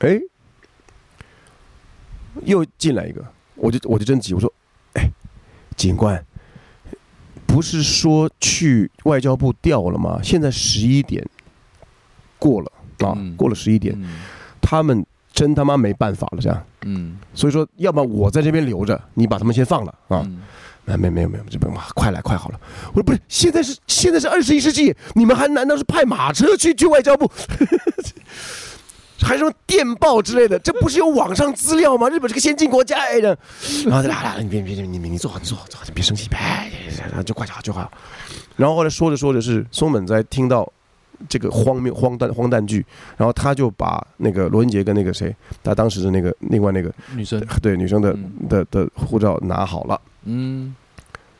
哎，又进来一个，我就我就真急，我说，哎，警官。不是说去外交部调了吗？现在十一点过了啊，嗯过了十一点，嗯他们真他妈没办法了，这样。嗯所以说，要不然我在这边留着，你把他们先放了啊。嗯没没没有没有，这边哇，快来快好了。我说不是，现在是现在是二十一世纪，你们还难道是派马车去去外交部？还什么电报之类的？这不是有网上资料吗？日本是个先进国家哎的。然后来来来，你别别你你你坐好，你坐好，坐好，你别生气，别然后就快就好就好。然后后来说着说着是松本在听到这个荒谬荒诞荒诞剧，然后他就把那个罗文杰跟那个谁，他当时的那个另外那个女生，对女生的嗯的的护照拿好了。嗯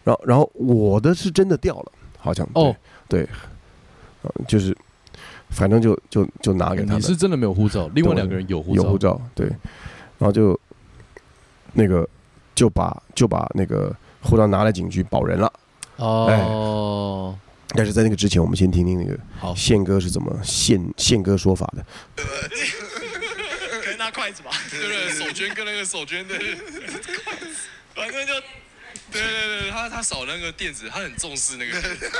然后然后我的是真的掉了，好像哦，对，就是反正就就就拿给他们，你是真的没有护照，另外两个人有护照，有护照，对，然后就那个就把就把那个护照拿来警局保人了。哦，但是在那个之前，我们先听听那个，宪哥是怎么宪宪哥说法的。可以拿筷子吧，对不对？手绢跟那个手绢的，反正就对对对，他他扫那个垫子，他很重视那个垫子，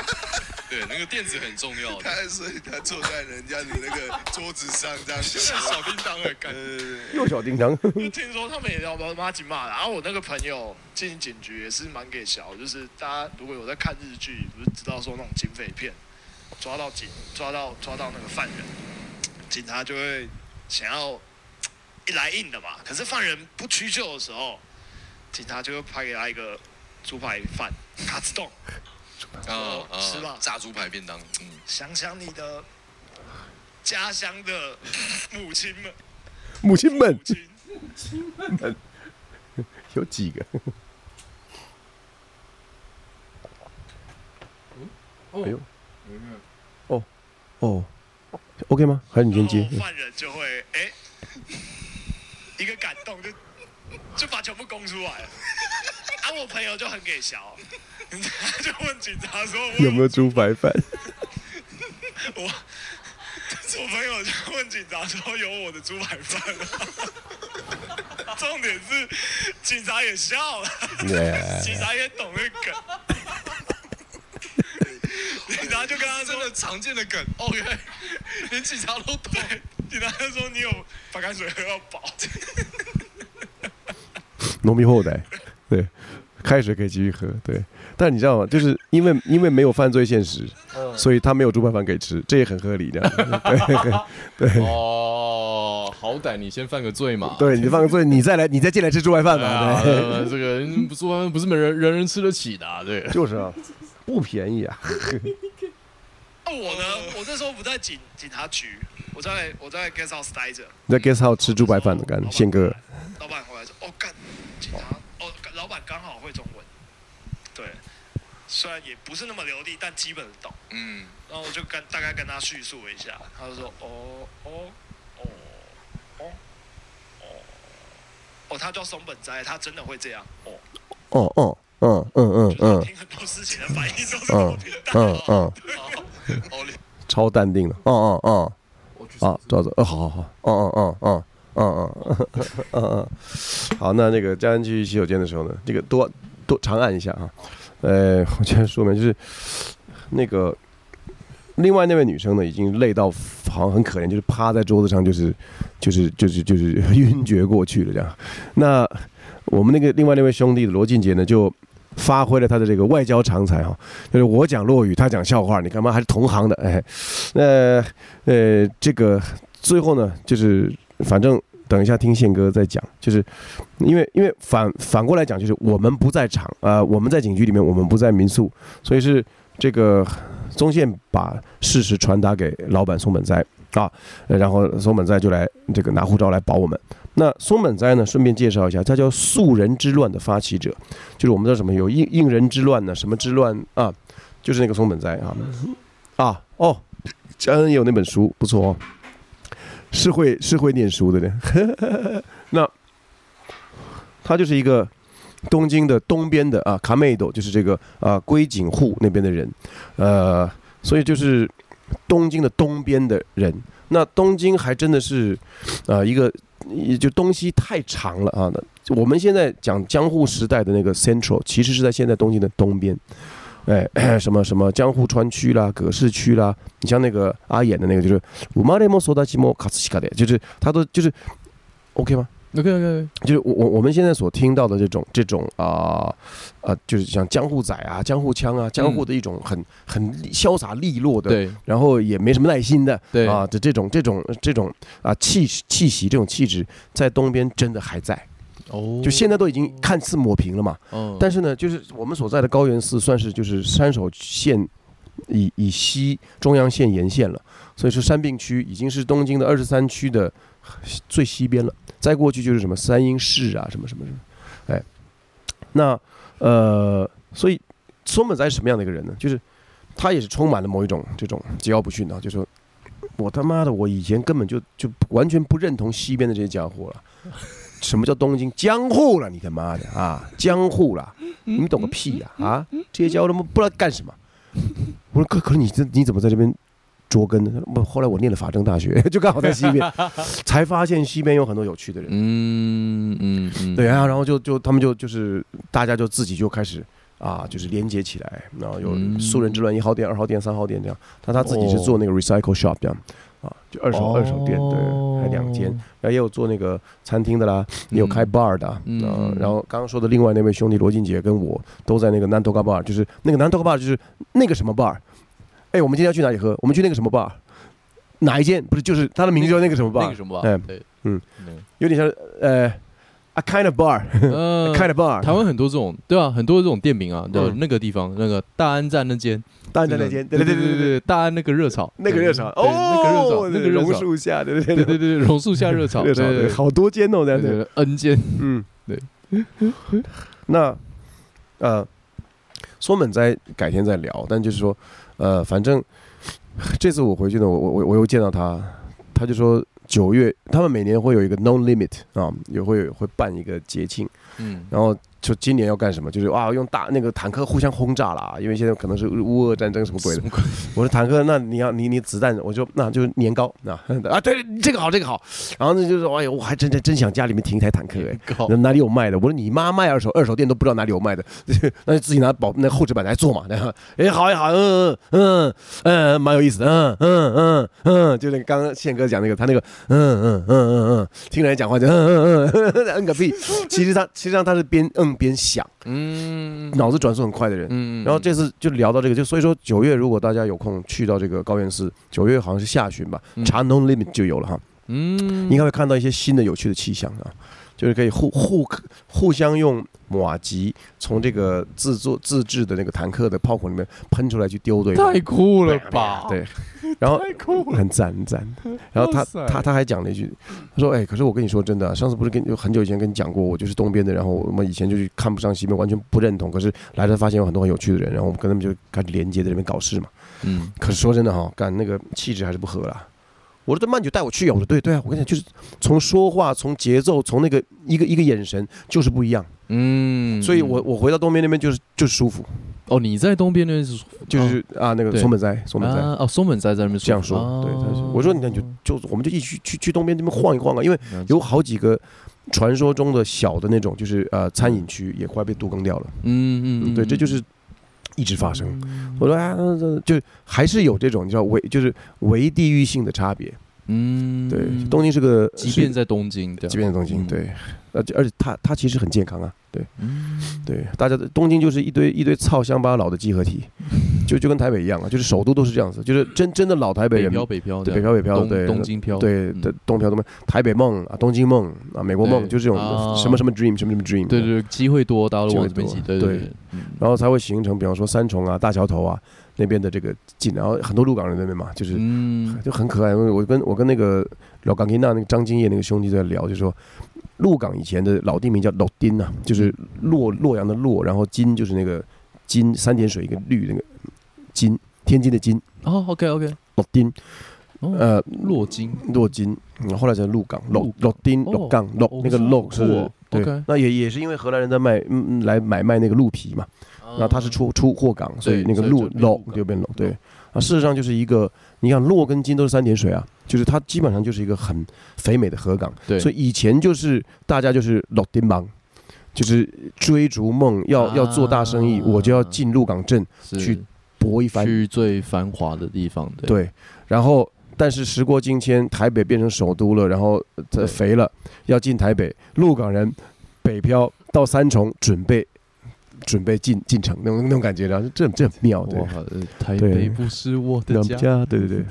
对，那个垫子很重要的。他所以他坐在人家的那个桌子上这样子。小叮当的感觉，呃，又小叮当，就听说他们也要把妈吉骂了。然后我那个朋友进警局也是蛮给小，就是大家如果有在看日剧，不是知道说那种警匪片，抓到警抓到抓到那个犯人，警察就会想要一来硬的嘛。可是犯人不屈就的时候，警察就会拍给他一个猪排饭卡子冻，啊啊是吧？炸猪排便当，嗯，想想你的家乡的 母亲们，母亲们。母亲们，有几个？哦。哎呦，哦，OK 吗？还是你先接犯人就会哎、一个感动就就把全部供出来了。啊，我朋友就很给笑，他就问警察说 有没有猪排饭？我我朋友就问警察说有我的猪排饭吗？重点是警察也笑了，耶警察也懂那梗。警察就跟他说真的常见的梗哦，原来连警察都懂。警察就说你有白开水喝到饱。农民后代，对，开水可以继续喝，对。但你知道吗？就是因为因为没有犯罪现实，所以他没有猪排饭可以吃，这也很合理的。对对哦，好歹你先犯个罪嘛。对，你犯个罪，你再来，你再进来吃猪排饭嘛？这个嗯猪排饭不是每人人人吃得起的啊，对。就是啊，不便宜啊。那我呢？我这时候不在警警察局，我在我在 guest house 待着。你在 guest house 吃猪排饭的干宪哥，老板回来说：“哦，干，刚好会中文，对，虽然也不是那么流利，但基本懂。嗯，然后我就跟大概跟他叙述了一下，他就说：哦哦哦哦哦。哦，他叫松本斋，他真的会这样。哦，哦哦，嗯嗯嗯就是我嗯听很多事情的反应都是这么平淡超淡定的。哦哦哦。我去啊，抓着，呃，好好好，嗯嗯嗯嗯嗯嗯嗯嗯，好，那那个家人去洗手间的时候呢，这个多多长按一下啊，呃，我先说明就是那个另外那位女生呢，已经累到好像很可怜，就是趴在桌子上，就是就是就是就是晕厥过去了这样。那我们那个另外那位兄弟罗俊杰呢，就发挥了他的这个外交长才哈，就是我讲落语，他讲笑话，你干嘛还是同行的哎，那呃这个最后呢，就是反正等一下听宪哥再讲，就是因为因为反反过来讲，就是我们不在场啊、呃我们在警局里面，我们不在民宿，所以是这个宗宪把事实传达给老板松本斋啊，然后松本斋就来这个拿护照来保我们。那松本斋呢，顺便介绍一下，他叫素人之乱的发起者，就是我们知道什么有应应人之乱呢，什么之乱啊，就是那个松本斋啊啊哦，佳恩有那本书，不错哦，是会是会念书的呢。那他就是一个东京的东边的啊，卡梅斗，就是这个啊龟井户那边的人，呃，所以就是东京的东边的人。那东京还真的是，呃，一个也就东西太长了啊。那我们现在讲江户时代的那个 Central，其实是在现在东京的东边。哎，什么什么江户川区啦、葛饰区啦，你像那个阿演的那个，就是五马雷莫索达基莫卡斯西卡的，就是他都就是 OK 吗？OK OK，就是我我我们现在所听到的这种这种啊啊、就是像江户仔啊、江户腔啊、江户的一种很很潇洒利落的，对然后也没什么耐心的，对啊，这这种这种这种啊气气息这种气质，在东边真的还在，哦，就现在都已经看似抹平了嘛。嗯，但是呢，就是我们所在的高原寺算是就是山手线以以西中央线沿线了，所以是山并区，已经是东京的二十三区的最西边了。再过去就是什么三鹰市啊，什么什么什么，哎，那呃，所以松本斋是什么样的一个人呢？就是他也是充满了某一种这种桀骜不驯的，就说。我他妈的，我以前根本就就完全不认同西边的这些家伙了。什么叫东京江户了？你他妈的啊，江户了，你们懂个屁呀啊这些家伙他妈不知道干什么。我说可可是你这你怎么在这边捉根呢？我后来我念了法政大学，就刚好在西边，才发现西边有很多有趣的人。嗯嗯嗯，对啊，然后就就他们就就是大家就自己就开始啊，就是连接起来，然后有嗯素人之乱一号店、二号店、三号店这样。他他自己是做那个 recycle shop 这样啊，就二手二手店，对，还两间。然后也有做那个餐厅的啦，也有开 bar 的啊。嗯呃然后刚刚说的另外那位兄弟罗金杰跟我都在那个南头 bar，就是那个南头 bar 就是那个什么 bar。哎，我们今天要去哪里喝？我们去那个什么 bar？哪一间？不是，就是它的名字叫那个什么 bar，那个什么吧，哎对，嗯嗯，有点像呃 a kind of bar，呃 kind of bar，台湾很多这种，对啊，很多这种店名啊，对嗯那个地方，那个大安站那间，大安在那间，对对对对对，大安那个热炒，那个热炒，哦那个热炒，哦那个热炒，榕树下，对对对。对对对，榕树下热炒，热炒，好多间哦，这样子，N 间，嗯，对。那呃，松本斋改天再聊，但就是说，呃，反正这次我回去呢，我我我我又见到他，他就说九月他们每年会有一个 No Limit 啊，也会会办一个节庆，嗯，然后就今年要干什么？就是啊，用大那个坦克互相轰炸啦，因为现在可能是乌俄战争什么鬼的。我说坦克，那你要你你子弹，我就那就是年糕啊啊，对，这个好，这个好。然后呢就是哎呦，我还真真真想家里面停一台坦克哎。高那哪里有卖的？我说你妈卖二手，二手店都不知道哪里有卖的，那就自己拿保那厚纸板来做嘛。然后哎，好呀好，嗯嗯嗯嗯，蛮有意思的，嗯嗯嗯嗯，就那个刚刚宪哥讲那个，他那个嗯嗯嗯嗯嗯，听人讲话就嗯嗯嗯摁个屁。其实他实际上他是边嗯边想，嗯脑子转速很快的人。嗯然后这次就聊到这个，就所以说九月如果大家有空去到这个高原寺，九月好像是下旬吧，嗯查 No Limit 就有了哈。嗯应该会看到一些新的有趣的气象啊，就是可以互互互相用马吉从这个自作自制的那个坦克的炮口里面喷出来去丢对方，太酷了吧？对，然后太酷了，很赞很赞。然后他他他还讲了一句，他说：“哎，可是我跟你说真的啊，上次不是跟就很久以前跟你讲过，我就是东边的，然后我们以前就是看不上西边，完全不认同。可是来了发现有很多很有趣的人，然后我们跟他们就开始连接在这边搞事嘛。嗯可是说真的哈，干那个气质还是不合啦。我说这慢酒带我去啊！我说对对啊，我跟你讲，就是从说话、从节奏、从那个一个一个眼神，就是不一样。嗯，所以我我回到东边那边就是就是舒服，哦，你在东边那边是就是啊那个松本斋，松本斋。啊哦，松本斋在那边这样说，对，我说你看就就我们就一起去去去东边那边晃一晃啊，因为有好几个传说中的小的那种就是呃餐饮区也快被杜更掉了，嗯嗯，对，这就是一直发生。我说啊，就还是有这种你知道唯就是唯地域性的差别。嗯，对，东京是个，即便在东京，即便在东京，嗯。对，而且而且它它其实很健康啊，对。嗯。对，大家的东京就是一堆一堆操乡巴佬的集合体，就就跟台北一样啊，就是首都都是这样子，就是真真的老台北北人，漂北漂，对北漂北漂，东对。东京漂，嗯。对的东漂东漂，台北梦啊，东京梦啊，美国梦，对。就这种啊。什么什么 dream 什么什么 dream，对对，机会多，大家都往这边挤，机会多对然后才会形成，比方说三重啊、大桥头啊那边的这个近，然后很多鹿港人那边嘛，就是嗯。就很可爱。因为我跟我跟那个老港吉娜那个张金叶那个兄弟在聊，就说鹿港以前的老地名叫洛丁啊，就是洛洛阳的洛，然后金就是那个金三点水一个绿那个金，天津的金，哦，OK OK，洛丁，哦，呃，洛金，洛金，嗯后来才鹿港，洛洛丁哦洛港洛哦那个洛是是哦对。那也也是因为荷兰人在卖嗯嗯来买卖那个鹿皮嘛，那它是出出货港，所以那个鹿洛就变鹿港就变洛，对啊，事实上就是一个，你看洛跟金都是三点水啊，就是它基本上就是一个很肥美的河港，对，所以以前就是大家就是洛丁邦。就是追逐梦，要要做大生意，啊我就要进鹿港镇是去搏一番。去最繁华的地方，对对，然后但是时过境迁，台北变成首都了，然后呃肥了，要进台北，鹿港人北漂到三重，准备准备进进城那种那种感觉，然后这这很妙，对台北不是我的家，对对对。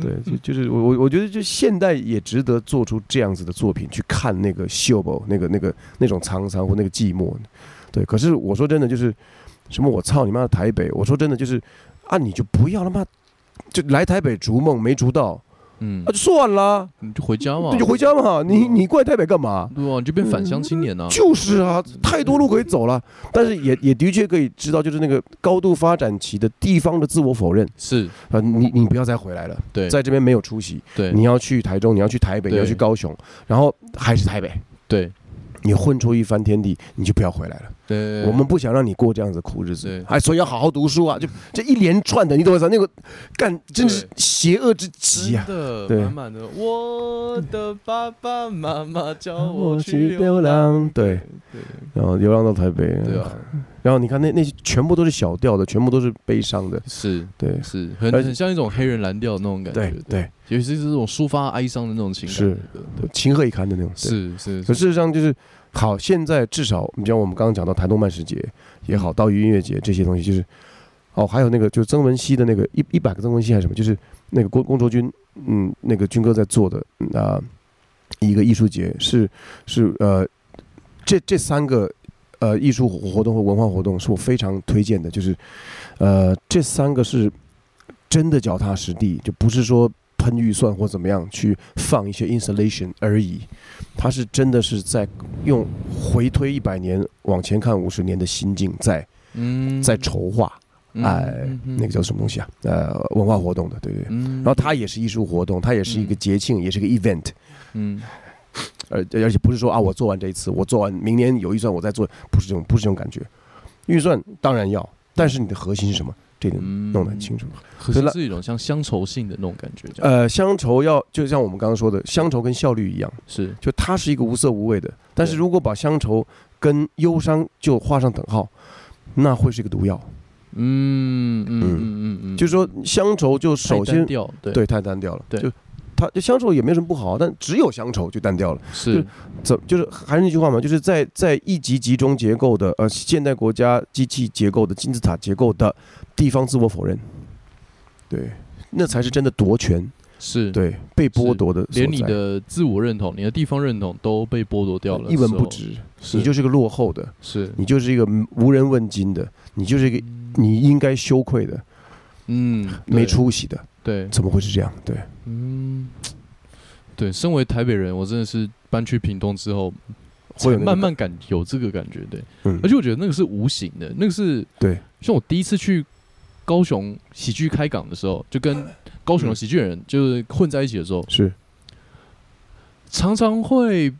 对，就就是我我我觉得，就现代也值得做出这样子的作品，去看那个秀宝，那个那个那种沧桑或那个寂寞。对，可是我说真的，就是什么我操你妈的台北！我说真的，就是啊，你就不要他妈就来台北逐梦没逐到，嗯。啊，就算了，你就回家嘛，那就回家嘛。你你过来台北干嘛？对啊，你就变返乡青年呐，就是啊，太多路可以走了。但是也也的确可以知道，就是那个高度发展期的地方的自我否认。是。啊，你你不要再回来了，对，在这边没有出息。对。你要去台中，你要去台北，你要去高雄，然后还是台北，对。你混出一番天地，你就不要回来了。对，我们不想让你过这样子苦日子。对，哎，所以要好好读书啊！就这一连串的，你懂我意思？那个干真是邪恶之极啊！对。满满的，我的爸爸妈妈叫我我去流浪，对，对然后流浪到台北，对啊，然后你看那那些全部都是小调的，全部都是悲伤的，是对。是很很像一种黑人蓝调的那种感觉，对对，尤其是这种抒发哀伤的那种情感，是情何以堪的那种。是是，可事实上就是好，现在至少你像我们刚刚讲到台东漫食节也好，岛屿音乐节这些东西，就是哦，还有那个就是曾文熙的那个一一百个曾文熙还是什么，就是那个龚龚卓军，嗯，那个军哥在做的啊、一个艺术节，是是呃这这三个呃艺术活动和文化活动是我非常推荐的，就是呃这三个是真的脚踏实地，就不是说喷预算或怎么样去放一些 installation 而已，它是真的是在用回推一百年往前看五十年的心境在嗯在筹划，嗯哎那个叫什么东西啊？呃，文化活动的，对对。嗯然后它也是艺术活动，它也是一个节庆，也是个 event，嗯而而且不是说啊，我做完这一次，我做完明年有预算我再做，不是这种，不是这种感觉。预算当然要，但是你的核心是什么？这点嗯弄得很清楚。可是是一种像乡愁性的那种感觉，呃，乡愁要就像我们刚刚说的，乡愁跟效率一样，是。就它是一个无色无味的。但是如果把乡愁跟忧伤就画上等号，那会是一个毒药。嗯嗯嗯。嗯嗯，就是说，乡愁就首先对。对太单调了，对。就它就乡愁也没什么不好，但只有乡愁就淡掉了。是。怎就是还是那句话嘛，就是在在一级集中结构的呃现代国家机器结构的金字塔结构的地方自我否认，对，那才是真的夺权，是，对，被剥夺的，连你的自我认同、你的地方认同都被剥夺掉了，一文不，值，你就是个落后的，是。你就是一个无人问津的，你就是一个你应该羞愧的，嗯没出息的，对，怎么会是这样？对，嗯，对，身为台北人，我真的是搬去屏东之后，会慢慢感有这个感觉，对，嗯。而且我觉得那个是无形的，那个是对，像我第一次去高雄喜剧开港的时候，就跟高雄的喜剧人就是混在一起的时候，是。常常会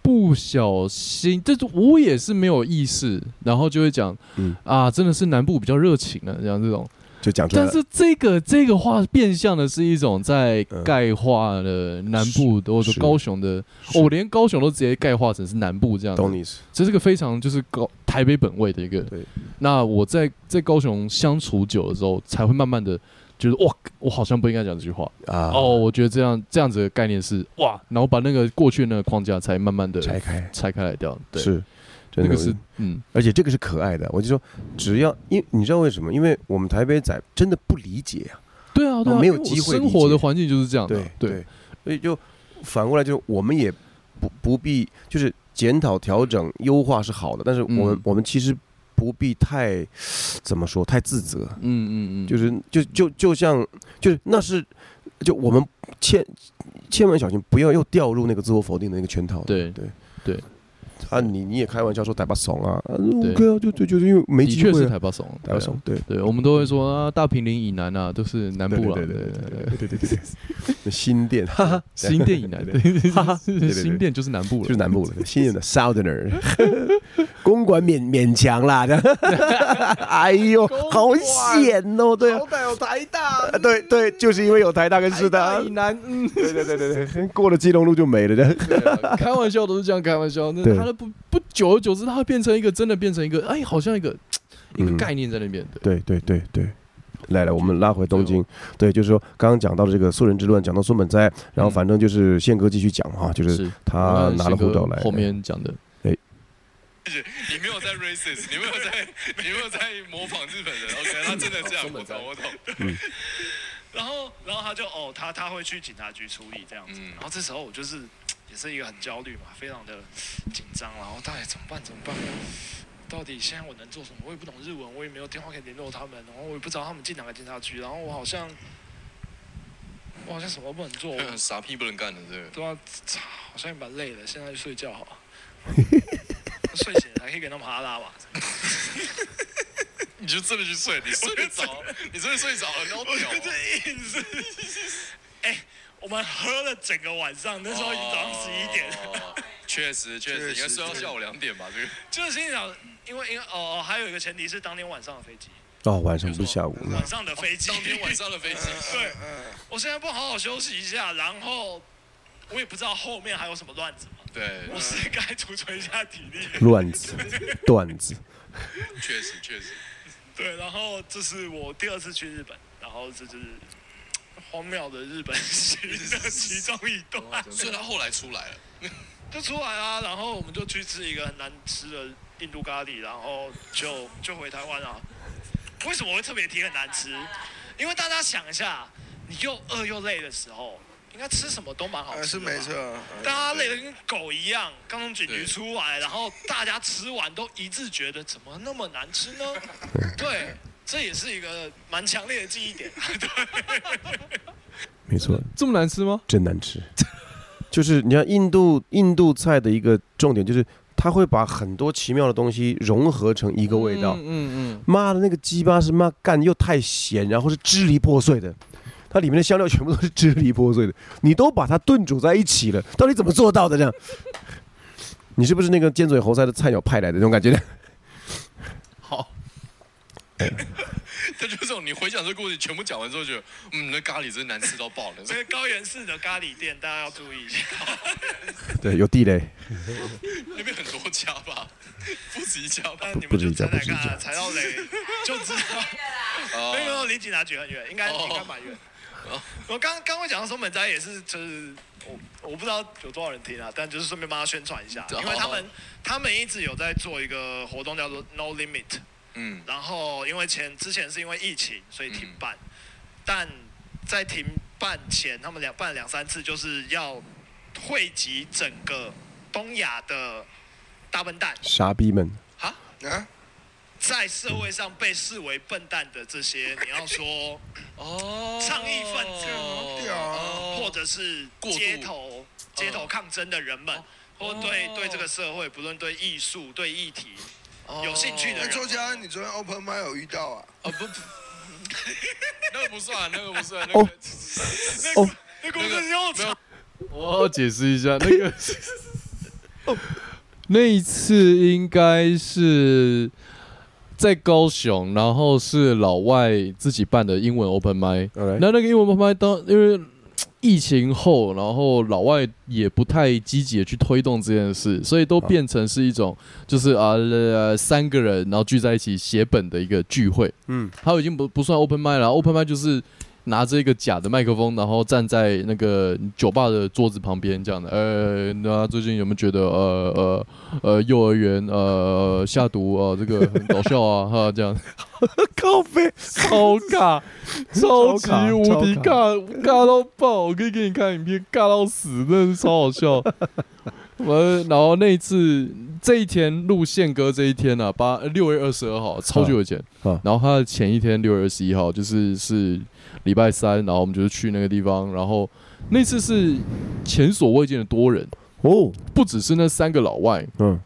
不小心，这我也是没有意识，然后就会讲，嗯。啊，真的是南部比较热情啊，这样这种。就讲出来，但是这个这个话变相的是一种在嗯钙化的南部的或者是高雄的，我连高雄都直接钙化成是南部这样子懂。你意思？这是个非常就是高台北本位的一个。对。那我在在高雄相处久了之后，才会慢慢的觉得哇，我好像不应该讲这句话。啊，哦，我觉得这样这样子的概念是哇，然后把那个过去那个框架才慢慢的拆开拆开来掉。对，是，真的那个是嗯。而且这个是可爱的，我就说，只要因你知道为什么？因为我们台北仔真的不理解啊，对啊对啊，没有机会生活的环境就是这样的。对对，所以就反过来就我们也不不必就是检讨调整优化是好的，但是我们、嗯。我们其实不必太怎么说太自责，嗯嗯嗯，就是就就就像就是那是就我们千千万小心不要又掉入那个自我否定的那个圈套。对对。对啊，你你也开玩笑说台巴怂啊，啊对 OK 啊，就就就是因为没的确机会啊、是台北怂，台巴怂，对。对，我们都会说啊，大平林以南啊，都是南部了，对对对对对对对对对对，新店，哈哈，新店以南，对对对哈哈对对对，新店就是南部了，就是南部了，新店的 Southerner，公馆勉勉强啦，这样，哎呦，好险哦，对啊，歹有台大，对对，就是因为有台大跟师大，以南，嗯，对对对对对，过了基隆路就没了，这样，对啊开玩笑都是这样开玩笑，那对他的不不久而久之，他会变成一个真的变成一个，哎，好像一个一个嗯概念在那边的，对对对对。来来，我们拉回东京。对，就是说刚刚讲到的这个素人之乱，讲到孙本斋，然后反正就是宪哥继续讲哈，就是是他拿了护照来，后面讲的，你没有在 racist，你没有在，你没有在模仿日本人。OK，他真的这样，我懂，我懂。然后，然后他就哦，他他会去警察局处理这样子。嗯然后这时候我就是也是一个很焦虑嘛，非常的紧张。然后到底怎么办？怎么办？到底现在我能做什么？我也不懂日文，我也没有电话可以联络他们，然后我也不知道他们进哪个警察局。然后我好像我好像什么都不能做，我 傻屁不能干的这个。对啊，好像也蛮累的。现在去睡觉好了，睡醒了才可以给他们哈拉吧。你就真的去睡，你睡得着，你真的睡着了，然后屌、我们喝了整个晚上，那时候已经早上十一点。确实确实，应该睡到下午两点吧？这个。就是心想，因为因为哦哦，还有一个前提是当天晚上的飞机，哦，晚上不是下午，晚上的飞机，当天晚上的飞机。对，我现在不好好休息一下，然后我也不知道后面还有什么乱子嘛，对，我是该储存一下体力。乱子、段子，确实确实。对，然后这是我第二次去日本，然后这就是荒谬的日本 行的其中一段。所以他后来出来了。就出来啊，然后我们就去吃一个很难吃的印度咖喱，然后就就回台湾啊。为什么会特别提很难吃？因为大家想一下，你又饿又累的时候，应该吃什么都蛮好吃是没错，呃大家累得跟狗一样，刚从警局出来，然后大家吃完都一致觉得怎么那么难吃呢？对，这也是一个蛮强烈的记忆点。对 没错，这么难吃吗？真难吃。就是你看印度印度菜的一个重点，就是它会把很多奇妙的东西融合成一个味道。嗯嗯妈的，那个鸡巴是妈干又太咸，然后是支离破碎的，它里面的香料全部都是支离破碎的，你都把它炖煮在一起了，到底怎么做到的这样？你是不是那个尖嘴猴腮的菜鸟派来的那种感觉？好，这就是这种你回想这个故事全部讲完之后，觉得嗯，那咖喱真难吃到爆了。所以高原市的咖喱店，大家要注意一下。对，有地雷。那边很多家吧，不止一家吧但。你不止一家们就踩踩不止一家看，踩到雷 就知道。哦没有离警察局很远，应该哦应该蛮远哦。我刚刚会讲到松本斋也是，就是我我不知道有多少人听啊，但就是顺便帮他宣传一下，哦因为他们他们一直有在做一个活动叫做 No Limit，嗯，然后因为前之前是因为疫情所以停办，但在停办前他们两办两三次，就是要汇集整个东亚的大笨蛋。傻逼们，啊。啊，在社会上被视为笨蛋的这些，你要说 哦，倡议分子或者是街头街头抗争的人们，或对对这个社会，不论对艺术、对议题，有兴趣的周佳，你昨天 open m i 有遇到啊？哦不，不。那个不算，那个不算，哦那个哦，那个是要没有我要解释一下那个。那一次应该是在高雄，然后是老外自己办的英文 open m i 那那个英文 open m i 当因为疫情后，然后老外也不太积极的去推动这件事，所以都变成是一种就是啊、呃、三个人然后聚在一起写本的一个聚会。嗯，他已经不不算 open m i 了，open m i 就是拿着一个假的麦克风，然后站在那个酒吧的桌子旁边这样的。呃，那最近有没有觉得呃呃呃幼儿园呃下毒呃这个很搞笑啊哈这样，靠背，超尬，超级无敌尬，尬到爆！我可以给你看影片，尬到死，真的是超好笑。完，然后那一次这一天录宪歌这一天呢、啊，八六月二十二号，超久以前。啊。然后他的前一天六月二十一号，就是是礼拜三，然后我们就是去那个地方，然后那次是前所未见的多人，哦，不只是那三个老外嗯。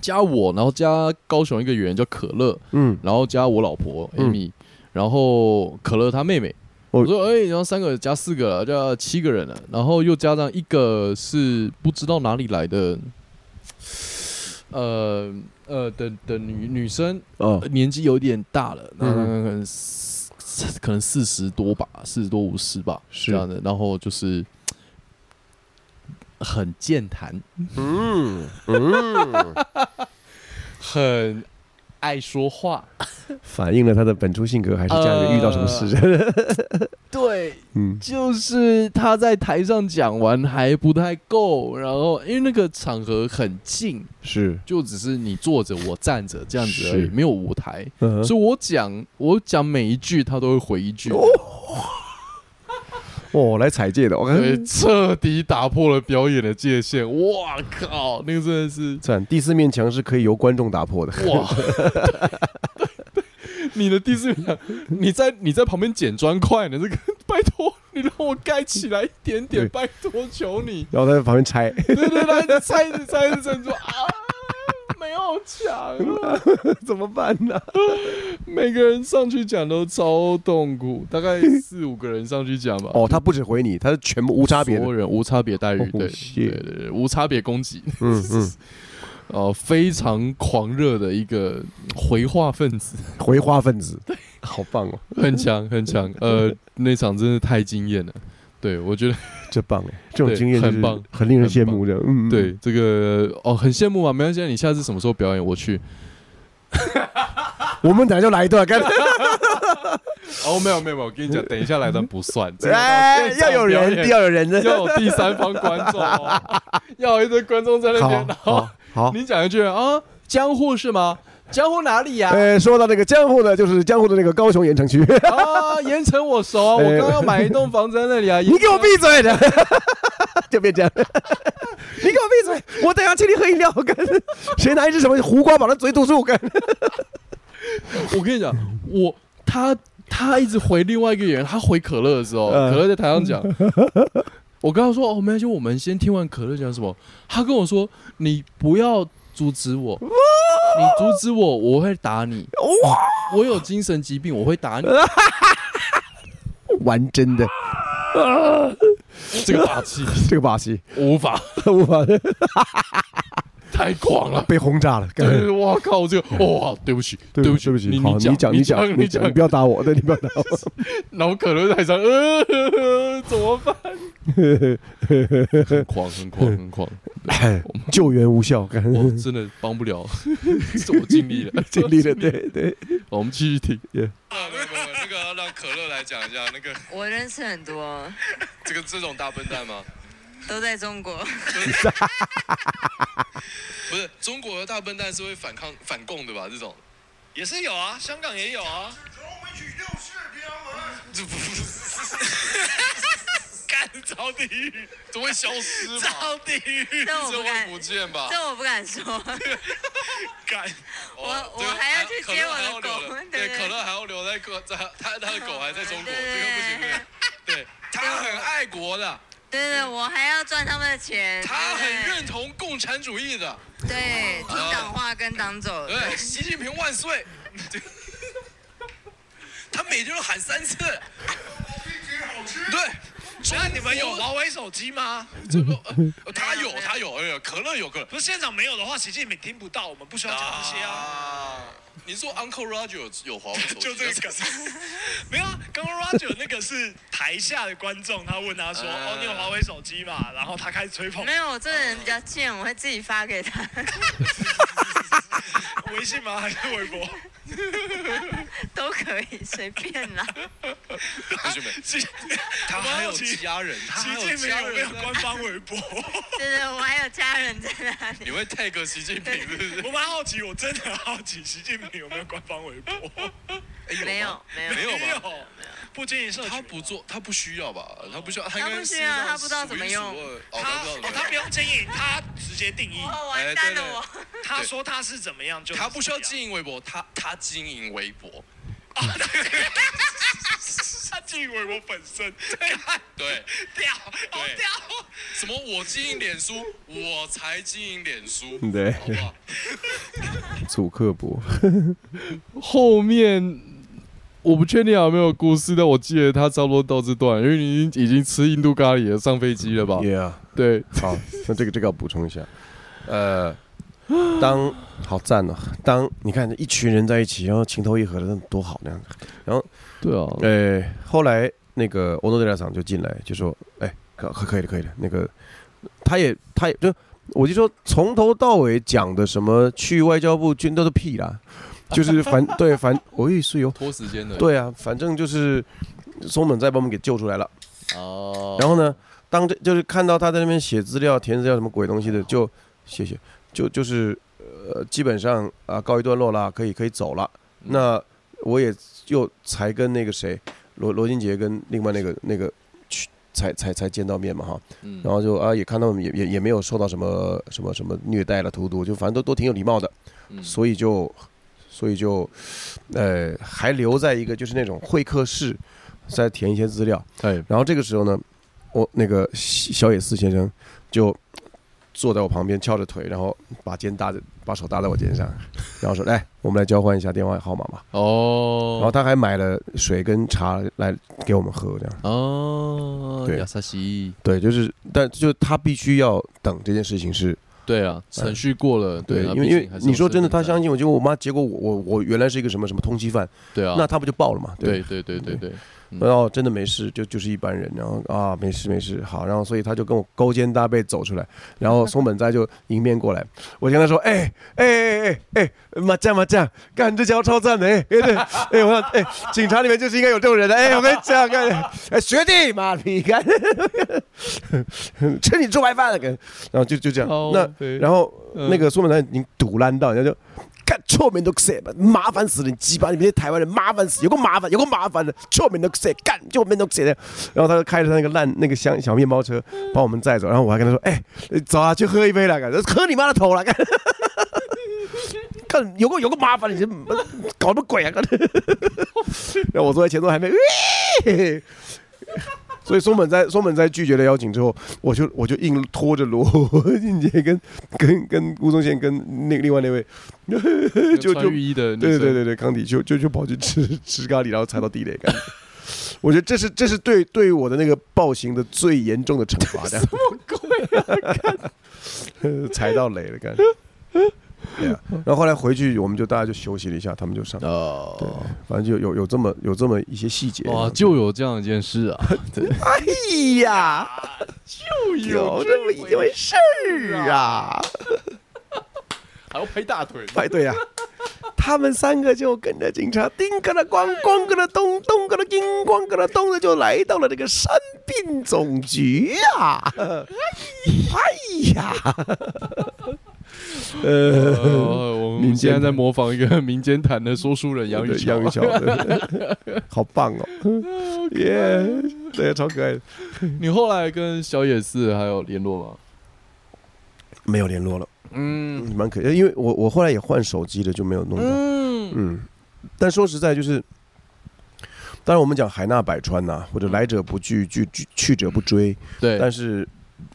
加我，然后加高雄一个演员叫可乐，嗯，然后加我老婆嗯。Amy，、然后可乐他妹妹。哦我说哎、然后三个加四个了，加七个人了，然后又加上一个是不知道哪里来的，呃呃的的女女生，哦呃，年纪有点大了，那嗯可能四可能四十多吧，四十多五十吧，是。这样的。然后就是很健谈，嗯嗯，很爱说话，反映了他的本初性格，还是家里面遇到什么事？对，嗯。就是他在台上讲完还不太够，然后因为那个场合很近，是，就只是你坐着我站着这样子而已，是。没有舞台，嗯所以我讲我讲每一句他都会回一句。哦，来踩界的，我感觉，彻底打破了表演的界限。哇靠，那个真的是赞。第四面墙是可以由观众打破的。哇！你的第四面墙，你在你在旁边捡砖块呢，这个拜托你让我盖起来一点点，拜托求你。然后在旁边拆，对对对，拆着拆着拆着说啊，没有墙了，怎么办呢？每个人上去讲都超痛苦，大概 四五个人上去讲吧。哦，他不止回你，他是全部无差别的。所有人无差别待遇，对对对，无差别攻击。嗯嗯，哦，非常狂热的一个回话分子，回话分子，对，好棒哦，很强很强。呃，那场真的太惊艳了。对，我觉得 这棒哎，这种经验就是很棒很令人羡慕的。嗯，嗯对，这个哦，很羡慕啊。没关系，你下次什么时候表演，我去。我们等下就来一段，干 哦，没有没有没有，我跟你讲，等一下来段不算。哎，要有人，要有人的，要有第三方观众哦，要有一堆观众在那边，然后好好好，你讲一句啊，江户是吗？江湖哪里呀？呃，说到那个江湖呢，就是江湖的那个高雄盐城区。啊，盐城我熟啊，我哎刚刚买一栋房子在那里啊。你给我闭嘴的，就变这样。你给我闭嘴！我等下请你喝饮料。干，谁拿一只什么胡瓜把他嘴堵住？干，我跟你讲，我他他一直回另外一个演员，他回可乐的时候，嗯可乐在台上讲，我跟他说哦，没关系，我们先听完可乐讲什么。他跟我说，你不要阻止我，你阻止我，我会打你。我有精神疾病，我会打你。玩真的，这个霸气，这个霸气我无法，无法太狂了。被轰炸了。我靠，这个哇，对不起，对对不起，对不起，你好，你讲，你讲，你你讲，你不要打我，对，你不要打我。然后可乐在台上，呃，怎么办？很狂，很狂，很狂，救援无效，干，我真的帮不了，是我尽力了，尽力了，对对。我们继续听。啊，没有没有，那个让可乐来讲一下那个我认识很多，这个这种大笨蛋吗？都在中国。不是，中国的大笨蛋是会反抗反共的吧？这种也是有啊，香港也有啊。这不 干超地狱，这会消失吧？超地狱，这我不敢，不见吧？这我不敢说。干哦我这个我还要去可接我的狗了对对，可乐还要留在国，在他他的狗还在中国，对这个不行，对对对，他很爱国的，对对，我还要赚他们的钱。他很对认同共产主义的，对，听党话跟党走。对，习近平万岁，对 他每天都喊三次，对。那你们有华为手机吗？他有他有，哎呀，可乐有可乐。不是现场没有的话，习近平听不到，我们不需要讲这些啊。啊！你说 Uncle Roger 有有华为手机？就这个梗，没有啊。刚刚 Roger 那个是台下的观众，他问他说：“嗯哦，你有华为手机嘛？”然后他开始吹捧没有，我这个人比较贱，我会自己发给他，微信吗？还是微博？都可以，随便啦。同学们，习他还有家人，他还有习近平家人有没有官方微博？对对，我还有家人在那里。你会 tag 习近平是不是？我蛮好奇，我真的很好奇，习近平有没有官方微博？哎没有没有没有没有吗？，不经营社群。他不做，他不需要吧？他不需要，他应该他不需要他不知道怎么用他他不知道哦，他不用。用经营，他直接定义。哦，哎完蛋了我。他说他是怎么样就他不需要，经营微博，他他经营微博。他经营微博本身。对，屌，好对屌！什么我经营脸书，我才经营脸书，对好不好？祖克伯，后面我不确定有没有故事，但我记得他差不多到这段，因为你已经已经吃印度咖喱了，上飞机了吧？Yeah，对，好，那这个这个要补充一下，呃，当好赞哦，当你看一群人在一起，然后情投意合的，那多好那样子。然后对啊，呃，后来那个欧诺德拉厂就进来，就说，哎，可可可以的，可以的。那个他也他也就我就说从头到尾讲的什么去外交部军都是屁啦，就是反对反我也是有。拖时间的。对啊，反正就是松本再把我们给救出来了。哦，然后呢，当这就是看到他在那边写资料、填资料什么鬼东西的，就谢谢，就就是呃，基本上啊告一段落了，可以可以走了。嗯。那我也又才跟那个谁罗罗金杰跟另外那个那个去才才才见到面嘛哈，嗯。然后就啊也看到也也也没有受到什么什么什么虐待了荼毒，就反正都都挺有礼貌的，嗯。所以就所以就呃还留在一个就是那种会客室，在填一些资料。哎，然后这个时候呢，我那个小小野寺先生就坐在我旁边，翘着腿，然后把肩搭着，把手搭在我肩上，然后说：“来，我们来交换一下电话号码吧。”哦，然后他还买了水跟茶来给我们喝，这样。哦，对对，就是，但就他必须要等这件事情是对啊，程序过了，对，啊因为因为你说真的，他相信我，结果我妈，结果我我我原来是一个什么什么通缉犯，对啊，那他不就爆了嘛？对。对对对对，嗯然后真的没事，就就是一般人，然后啊没事没事，好，然后所以他就跟我勾肩搭背走出来，然后松本斋就迎面过来，我跟他说，哎哎哎哎哎，麻将麻将，干这家伙超赞的，哎哎对，哎我想哎警察里面就是应该有这种人的，哎我跟你讲，干哎学弟妈逼干，吃你猪排饭了，跟，然后就就这样，那然后嗯那个松本斋已经堵烂到，人家就干臭面都塞吧，麻烦死了，你鸡巴，你们这些台湾人麻烦死，有个麻烦，有个麻烦的，臭面都塞，干臭面都塞的。然后他就开着他那个烂那个香小面包车把我们载走，然后我还跟他说，哎、走啊，去喝一杯了，干喝你妈的头了，干。看有个有个麻烦，你这搞什么鬼啊？干 然后我坐在前座还没，所以松本在松本在拒绝了邀请之后，我就我就硬拖着罗 俊杰跟跟跟吴宗宪跟那另外那位，就就穿浴衣的对对对对对，康体就就就跑去吃 吃咖喱，然后踩到地雷感觉。我觉得这是这是对对于我的那个暴行的最严重的惩罚，这样。什么鬼啊！踩到雷了，干。对啊，然后后来回去，我们就大家就休息了一下，他们就上。哦，反正就有有这么有这么一些细节。哇，就有这样一件事啊，哎呀，就有这么一回事儿啊！还要拍大腿，排队啊，他们三个就跟着警察叮个了咣，咣个了咚，咚个了叮，咣个了咚的就来到了这个山病总局啊！哎呀，呃，呃，我们现在在模仿一个民间谈的说书人杨玉桥。杨玉桥，对。好棒哦，耶，对，超可爱的。你后来跟小野寺还有联络吗？没有联络了，嗯。嗯，蛮可惜，因为我我后来也换手机了，就没有弄到。嗯，嗯，但说实在，就是，当然我们讲海纳百川呐、或者来者不拒，拒拒去者不追，对。但是，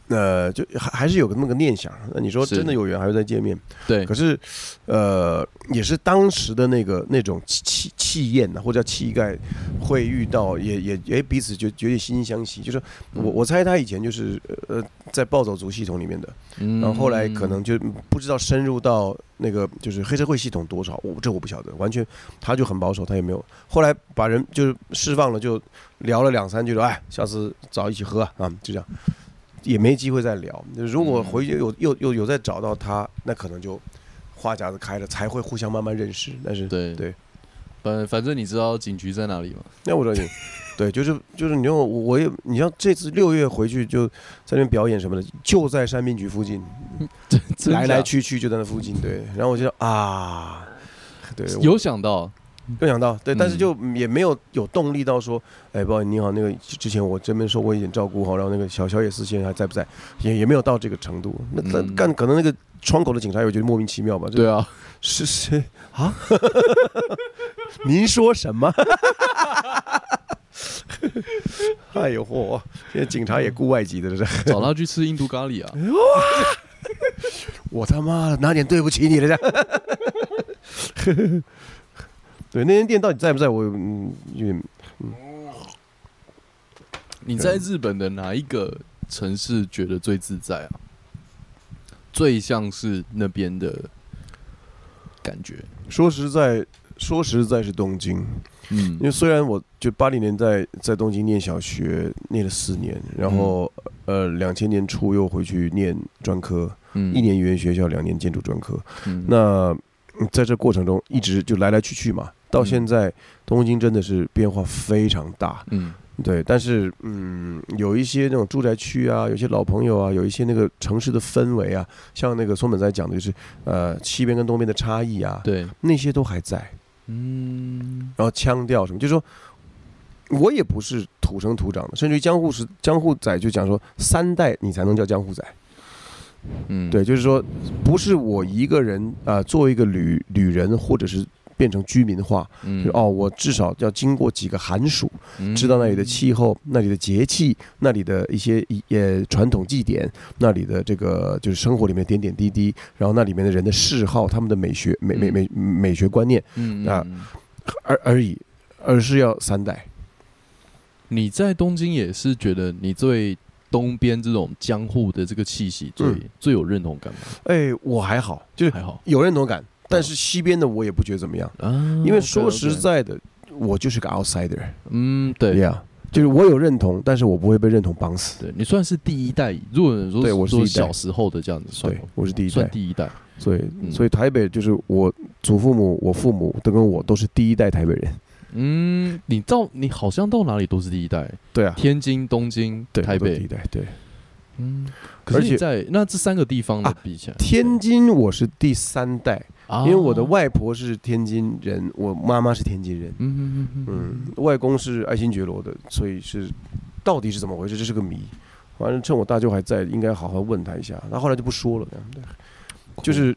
呃，就还还是有个那么个念想。那你说真的有缘还会再见面，对可，是，呃，也是当时的那个那种气气气焰呐、或者叫气概，会遇到，也也也彼此就有点惺惺相惜。就是我我猜他以前就是呃在暴走族系统里面的，然然后后来可能就不知道深入到那个就是黑社会系统多少，我这我不晓得，完全他就很保守，他也没有。后来把人就是释放了，就聊了两三句，说哎，下次找一起喝啊，啊就这样，也没机会再聊。如果回去有又又有再找到他，那可能就话匣子开了，才会互相慢慢认识。但是对对，反反正你知道警局在哪里吗？那我知道你，对，就是就是你用我我也你像这次六月回去就在那边表演什么的，就在山滨局附近，来来去去就在那附近，对。然后我就啊，对，有想到，有想到，对，但是嗯就也没有有动力到说，哎，不好意思，你好，那个之前我这边受过一点照顾哈，然后那个小小野寺现在还在不在？也也没有到这个程度。那那嗯干可能那个窗口的警察也觉得莫名其妙吧？对啊，是谁啊？您说什么？哎呦嚯！现在警察也雇外籍的，这是找他去吃印度咖喱啊，我他妈的哪点对不起你了？这样。对，那间店到底在不在我？嗯，有点你在日本的哪一个城市觉得最自在啊？最像是那边的感觉，说实在，说实在是东京，嗯因为虽然我就八零年代在东京念小学，念了四年，然后、呃两千年初又回去念专科，嗯一年语言学校，两年建筑专科。嗯那嗯在这过程中一直就来来去去嘛，到嗯现在东京真的是变化非常大。嗯对，但是嗯，有一些那种住宅区啊，有些老朋友啊，有一些那个城市的氛围啊，像那个松本在讲的就是呃西边跟东边的差异啊，对，那些都还在。嗯然后腔调什么，就是说我也不是土生土长的，甚至于江户是江户仔就讲说三代你才能叫江户仔，嗯，对，就是说不是我一个人啊、呃作为一个旅旅人或者是变成居民化，嗯。就哦，我至少要经过几个寒暑，嗯。知道那里的气候、那里的节气、那里的一些也传统祭典、那里的这个就是生活里面点点滴滴，然后那里面的人的嗜好、他们的美学、美美美美学观念嗯而而已，而是要三代。你在东京也是觉得你最东边这种江户的这个气息最、嗯。最有认同感吗？哎，我还好，就是还好。有认同感，但是西边的我也不觉得怎么样，啊，因为说实，在的，我就是个 outsider，嗯，对。呀，就是我有认同，但是我不会被认同绑死。对你算是第一代，如果如对我是小时候的这样子算对，我是第一代，算第一代。所以嗯所以台北就是我祖父母、我父母都跟我都是第一代台北人。嗯，你到你好像到哪里都是第一代，对啊，天津、东京、对，台北第一，代，对，嗯，可是而且你在那这三个地方的啊比起来，天津我是第三代，啊。因为我的，外婆是天津人，我妈妈是天津人，嗯嗯嗯嗯嗯，外公是爱新觉罗的，所以是到底是怎么回事，这是个谜。反正趁我大舅还在，应该好好问他一下。他后来就不说了，对，就是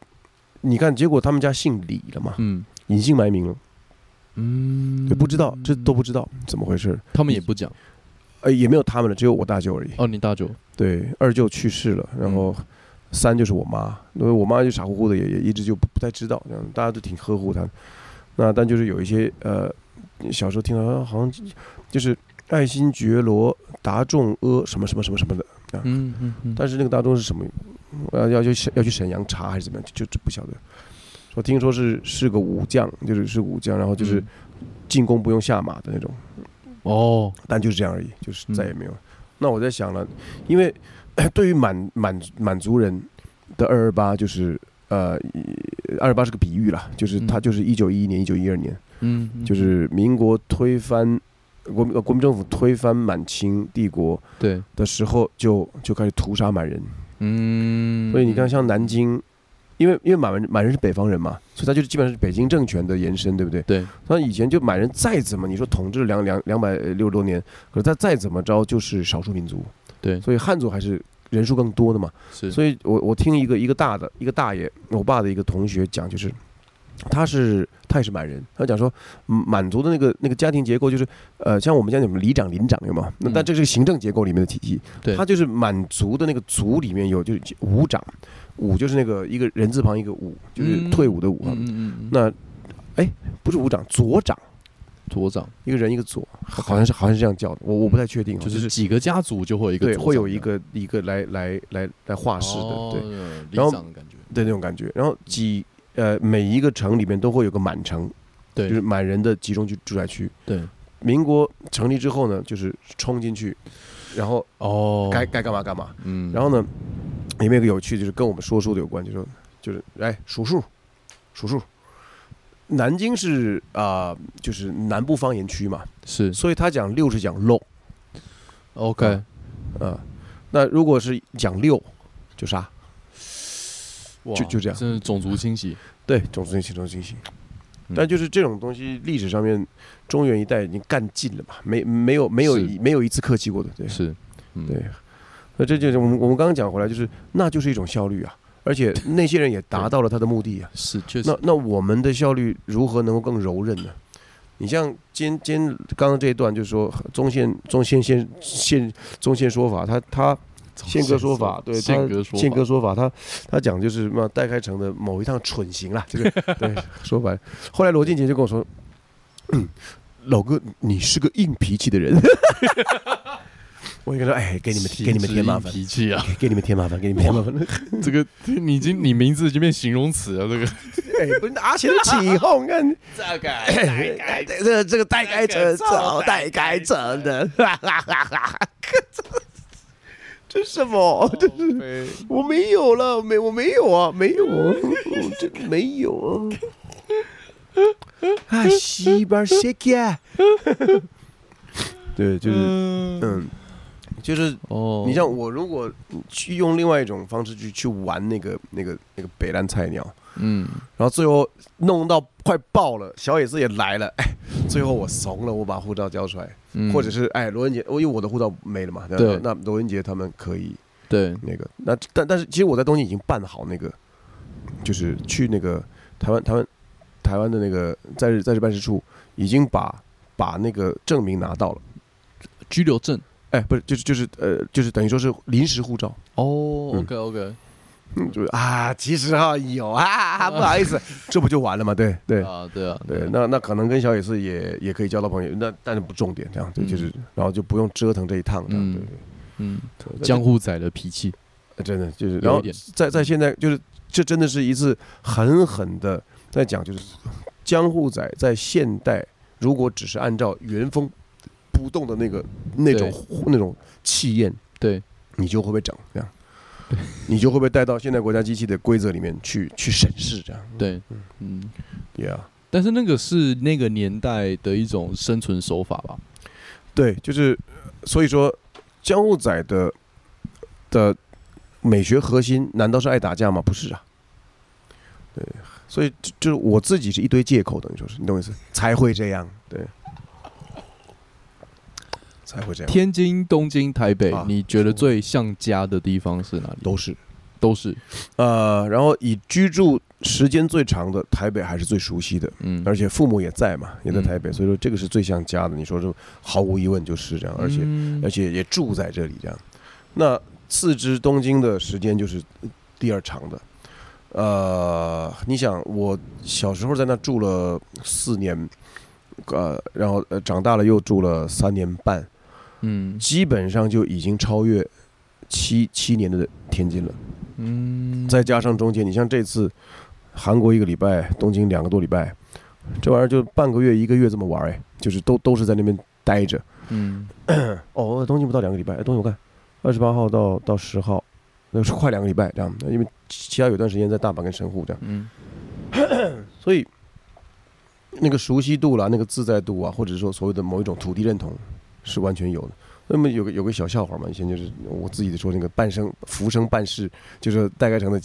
你看，结果他们家姓李了嘛，嗯。隐姓埋名了，嗯。就不知道这都不知道怎么回事，他们也不讲呃，也没有他们了，只有我大舅而已。哦，你大舅，对，二舅去世了，然后三就是我妈，因为我妈就傻乎乎的，也也一直就不不太知道，这样大家都挺呵护她。那但就是有一些呃，小时候听到啊好像就是爱新觉罗达仲阿什么什么什么什么的，嗯嗯嗯，但是那个大众是什么？呃，要去要去沈阳查还是怎么样？就就不晓得。我听说是是个武将，就是是武将，然后就是进攻不用下马的那种，哦，但就是这样而已，就是嗯再也没有。那我在想了，因为 对于满满满族人的二二八，就是呃，二二八是个比喻了，就是他嗯。就是一九一一年、一九一二年，嗯，嗯。就是民国推翻国国民政府推翻满清帝国对，的时候就，就开始屠杀满人。嗯，所以你看，像南京，因为因为满人满人是北方人嘛，所以他就是基本上是北京政权的延伸，对不对？对，那以前就满人再怎么你说统治两两两百六十多年，可是他再怎么着就是少数民族，对所以汉族还是人数更多的嘛。是，所以我我听一个一个大的一个大爷，我爸的一个同学讲，就是他是他也是满人，他讲说嗯满族的那个那个家庭结构就是呃像我们家有里长、邻长有吗？那嗯但这是行政结构里面的体系，对他就是满族的那个族里面有就是伍长，伍就是那个一个人字旁一个伍，就是嗯退伍的伍啊。嗯那哎不是伍长，左长。左长一个人一个左，好像是好像是这样叫的，我我不太确定哦，就就是是几个家族就会有一个对，会有一个一个来来来来画室的，对然后对那种感觉。然后几呃每一个城里面都会有个满城，对，就是满人的集中居住宅区。对，民国成立之后呢，就是冲进去，然后哦，该该干嘛干嘛。嗯，然后呢，里面有个有趣，就是跟我们说书的有关，就说就是哎数数，数数。南京是啊、就是南部方言区嘛，是所以他讲六是讲漏 OK，啊、那如果是讲六，就啥？哇就就这样真是种族清洗，对，种族清洗，种族信息。嗯但就是这种东西，历史上面中原一带已经干尽了嘛，没没有没有一没有一次客气过的，对是，嗯对。那这就是我们我们刚刚讲回来，就是那就是一种效率啊，而且 那些人也达到了他的目的啊。是确实那，那我们的效率如何能够更柔韧呢？你像今今刚刚这一段，就是说中线中线线线中线说法，他他宪哥说法，对，他宪哥说法宪哥说法，他他讲就是什么戴开成的某一趟蠢行啦，这个 对说白了。后来罗俊杰就跟我说，嗯，老哥，你是个硬脾气的人。我就跟他说，哎，给你们给你们添麻烦，脾气啊，给给你们添麻烦，给你们添麻烦。这个你已经你名字已经变形容词了，这个哎，不是拿起来起哄，看这个哎这个这个带开成早带开成的，哈哈哈哈！这什么？这是 我没有了，没我没有啊，没有啊，我 这个没有啊。啊，西边谁家？对，就是嗯，就是哦，你像我，如果去用另外一种方式去去玩那个那个那个北兰菜鸟，嗯，然后最后弄到快爆了，小野寺也来了，哎，最后我怂了，我把护照交出来，嗯。或者是哎罗文杰，我因为我的护照没了嘛，对那罗文杰他们可以对，那个，那但但是其实我在东京已经办好那个，就是去那个台湾台湾台湾的那个在日在日办事处已经把把那个证明拿到了，拘留证哎，不是就是就是呃就是等于说是临时护照。哦嗯，OK OK，嗯，就是啊，其实哈有啊，不好意思，这不就完了吗？对对啊，对啊，对，那那可能跟小野寺也也可以交到朋友，那但是不重点，这样对，嗯就是然后就不用折腾这一趟，这样嗯对对嗯，江户仔的脾气，呃真的就是，然后在在现在就是这真的是一次狠狠的在讲，就是江户仔在现代如果只是按照原封不动的那个那种那种气焰，对，你就会被整这样？你就会被带到现代国家机器的规则里面去去审视这样？对，嗯，，Yeah，但是那个是那个年代的一种生存手法吧？对，就是所以说江户仔的的美学核心难道是爱打架吗？不是啊。对，所以就就是我自己是一堆借口，等于说是你懂我意思，才会这样，对，才会这样，天津、东京、台北啊，你觉得最像家的地方是哪里？都是。都是，呃，然后以居住时间最长的台北还是最熟悉的，嗯，而且父母也在嘛，也在嗯台北，所以说这个是最像家的。你说这毫无疑问就是这样，而且、嗯而且也住在这里这样。那次之东京的时间就是第二长的。呃，你想我小时候在那住了四年，呃，然后呃长大了又住了三年半，嗯。基本上就已经超越七七年的天津了。嗯，再加上中间，你像这次韩国一个礼拜，东京两个多礼拜，这玩意儿就半个月一个月这么玩儿哎，就是都都是在那边待着。嗯。哦，东京不到两个礼拜，哎东京我看二十八号到到十号，那是快两个礼拜这样，因为其他有段时间在大阪跟神户这样，嗯。所以那个熟悉度啦，那个自在度啊，或者说所谓的某一种土地认同是完全有的。那么有个有个小笑话嘛，以前就是我自己说那个半生浮生半世，就是戴盖成的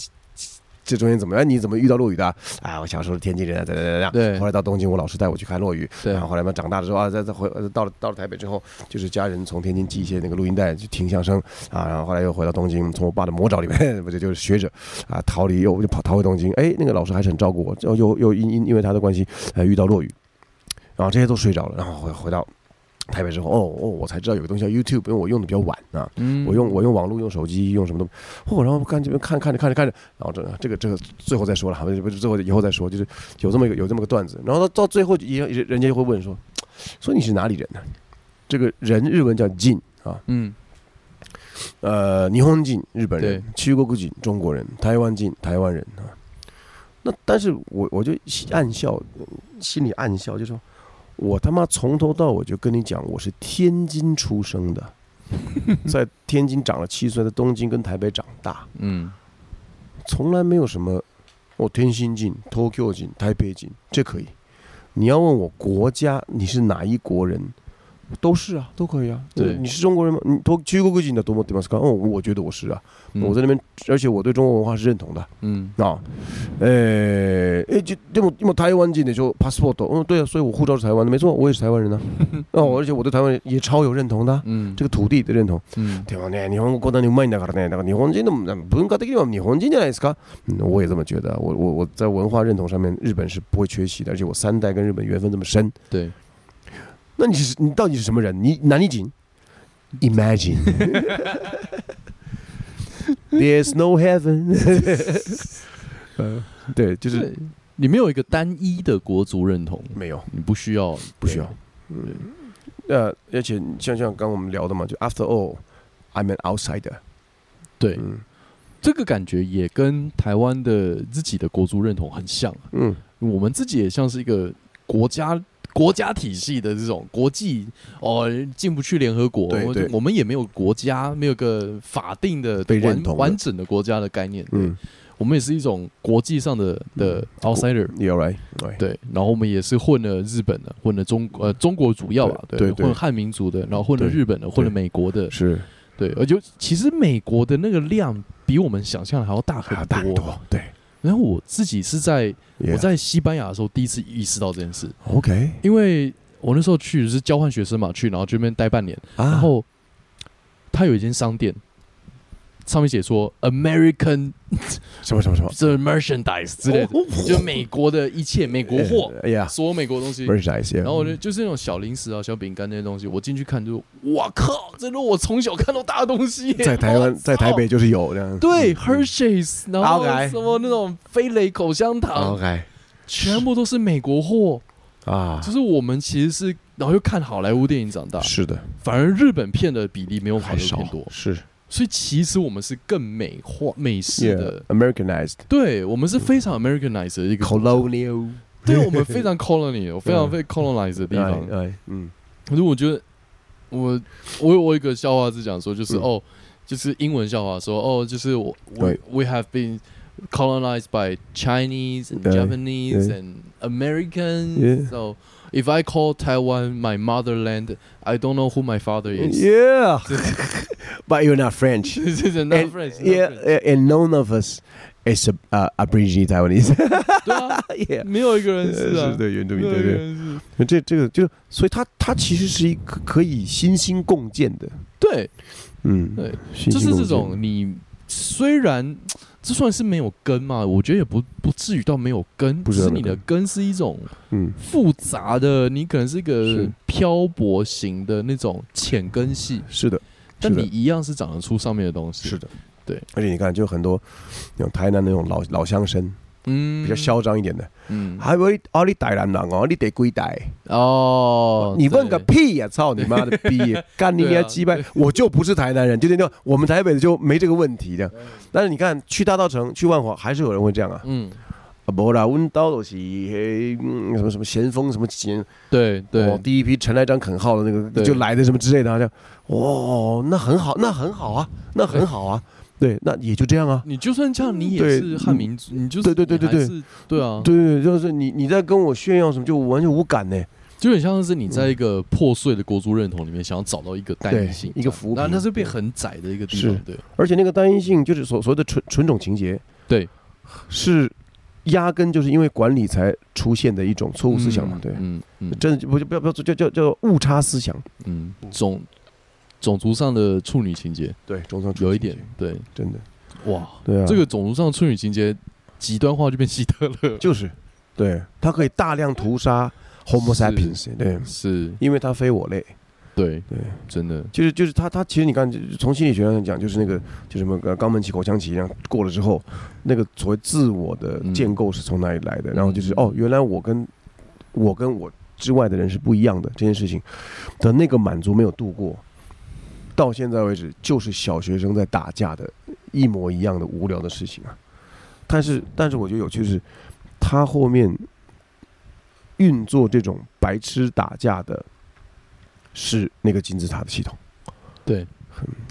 这中间怎么样？你怎么遇到落雨的啊？啊，我小时候是天津人啊，怎样怎样怎样。对后来到东京，我老师带我去看落雨。对然后后来嘛，长大了之后啊，再再回呃到了到了台北之后，就是家人从天津寄一些那个录音带去听相声啊，然后后来又回到东京，从我爸的魔爪里面，不就就是学着啊逃离又就跑逃回东京。哎，那个老师还是很照顾我，又又又因因因为他的关系，呃遇到落雨，然后这些都睡着了，然后回回到台北之后，哦哦，我才知道有个东西叫 YouTube，因为我用的比较晚啊。嗯，我用我用网络用手机用什么都，哦，然后看这边看看着看着看着，然后这这个这个最后再说了，不是不是最后以后再说，就是有这么一个有这么个段子，然后到到最后也也人家就会问说，说你是哪里人呢？这个人日文叫进啊，嗯呃，霓虹进日本人去过古进中国人，台湾进台湾人啊。那但是我我就暗笑，心里暗笑，就说，我他妈从头到尾就跟你讲，我是天津出生的，在天津长了七岁，在东京跟台北长大，嗯从来没有什么我天津进、Tokyo 进、台北进，这可以。你要问我国家，你是哪一国人？都是啊，都可以啊。对你是中国人吗？你多中国进的多么对吗？哦，我觉得我是啊。嗯我在那边，而且我对中国文化是认同的嗯啊。呃，诶，就でもでも台湾进的就 passport，嗯，对啊，所以我护照是台湾的，没错，我也是台湾人啊。哦，而且我对台湾也超有认同的啊，嗯这个土地的认同。嗯でもね、日本語こんなにうまいんだからね、だから日本人的文化的には日本人じゃないですか。嗯，我也这么觉得。我我我在文化认同上面，日本是不会缺席的，而且我三代跟日本缘分这么深。对， 那你是你到底是什么人？你哪里景？Imagine。There's no heaven 呃，对，就是对你没有一个单一的国族认同，没有，你不需要，不需要。嗯，呃，而且像像刚刚我们聊的嘛，就 After all, I'm an outsider。对，嗯这个感觉也跟台湾的自己的国族认同很像。嗯，我们自己也像是一个国家国家体系的这种国际哦，进不去联合国，对对。我们也没有国家，没有个法定的完完整的国家的概念。嗯。嗯，我们也是一种国际上的的 outsider。right，对对，然后我们也是混了日本的，混了中呃中国主要吧，对混汉民族的，然后混了日本的，混了美国的，是。对，而且其实美国的那个量比我们想象的还要大很啊，大很多，对，然后我自己是在我在西班牙的时候第一次意识到这件事，OK。因为我那时候去是交换学生嘛，去然后这边待半年，啊。然后他有一间商店，上面写说 American 什么什么什么？这 merchandise 之类的，就美国的一切美国货，哎呀所有美国东西。，merchandise，然后我就就是那种小零食啊、小饼干那些东西，我进去看就，哇靠，这都我从小看到大的东西。在台湾在台北就是有这样，对 Hershey's，然后什么那种飞雷口香糖，，OK。全部都是美国货。啊。就，是我们其实是，然后又看好莱坞电影长大，是的，反而日本片的比例没有好莱坞片多，是所以其实我们是更美化美式的。，Americanized 对我们是非常 Americanized 的一个 colonial 对我们非常 colonial，非常嗯非 colonized 的地方。哎，哎嗯，可是我觉得，我我有我有一个笑话是讲说，就是、嗯哦，就是英文笑话说哦，就是我 we have been colonized by Chinese and Japanese and American，Yeah so If I call Taiwan my motherland, I don't know who my father is. Yeah, but you're not French. This is not And- French. not Yeah, French. and none of us is a uh, Aborigine Taiwanese. 对啊， yeah，没有一个人是啊，对原住民，没有对对。一个人是。这这个就，所以它它其实是一个可以心心共建的，对，嗯，对，心就是这心共建种你虽然 这算是没有根嘛，我觉得也不不至于到没有根，不只是你的根。根是一种嗯。复杂的，你可能是一个漂泊型的那种浅根系，是的，但是的。你一样是长得出上面的东西。是，的，对，而且你看，就很多那种台南那种老老乡绅，嗯比较嚣张一点的，嗯，还有哦，你台南人哦，你得归台，哦，你问个屁呀！操你妈的逼！干你对啊娘鸡巴！我就不是台南人，就那种我们台北的就没这个问题的。但是你看，去大稻城、去万华，还是有人会这样啊。嗯，啊，不啦，温刀都是嘿嗯什么什么咸丰什么咸，对对哦，第一批陈来章垦号的那个就来的什么之类的，好像哦，那很好，那很好啊，那很好啊。对，那也就这样啊。你就算这样，你也是汉民族，你就是对对对对对对啊，对对，就是你你在跟我炫耀什么，就完全无感呢。就很像是你在一个破碎的国族认同里面，想要找到一个单一性，一个服务那那是被很窄的一个地方是，对而且那个单一性就是所所谓的纯纯种情节，对，是压根就是因为管理才出现的一种错误思想嘛。对，嗯嗯真的不不要不要叫叫叫误差思想。嗯，种种族上的处女情节。对，种族上有一点，对，真的，哇，对啊，这个种族上的处女情节极端化就变希特勒，就是，对，他可以大量屠杀 Homo sapiens，对，是，因为他非我类。对对，真的，就是就是他他其实你看，从心理学上讲，就是那个就什么呃肛门期、口腔期一样过了之后，那个所谓自我的建构是从哪里来的？然后就是嗯哦，原来我跟我跟我之外的人是不一样的这件事情的那个满足没有度过，到现在为止就是小学生在打架的一模一样的无聊的事情啊。但是但是我觉得有趣的是，他后面运作这种白痴打架的。是那个金字塔的系统，对，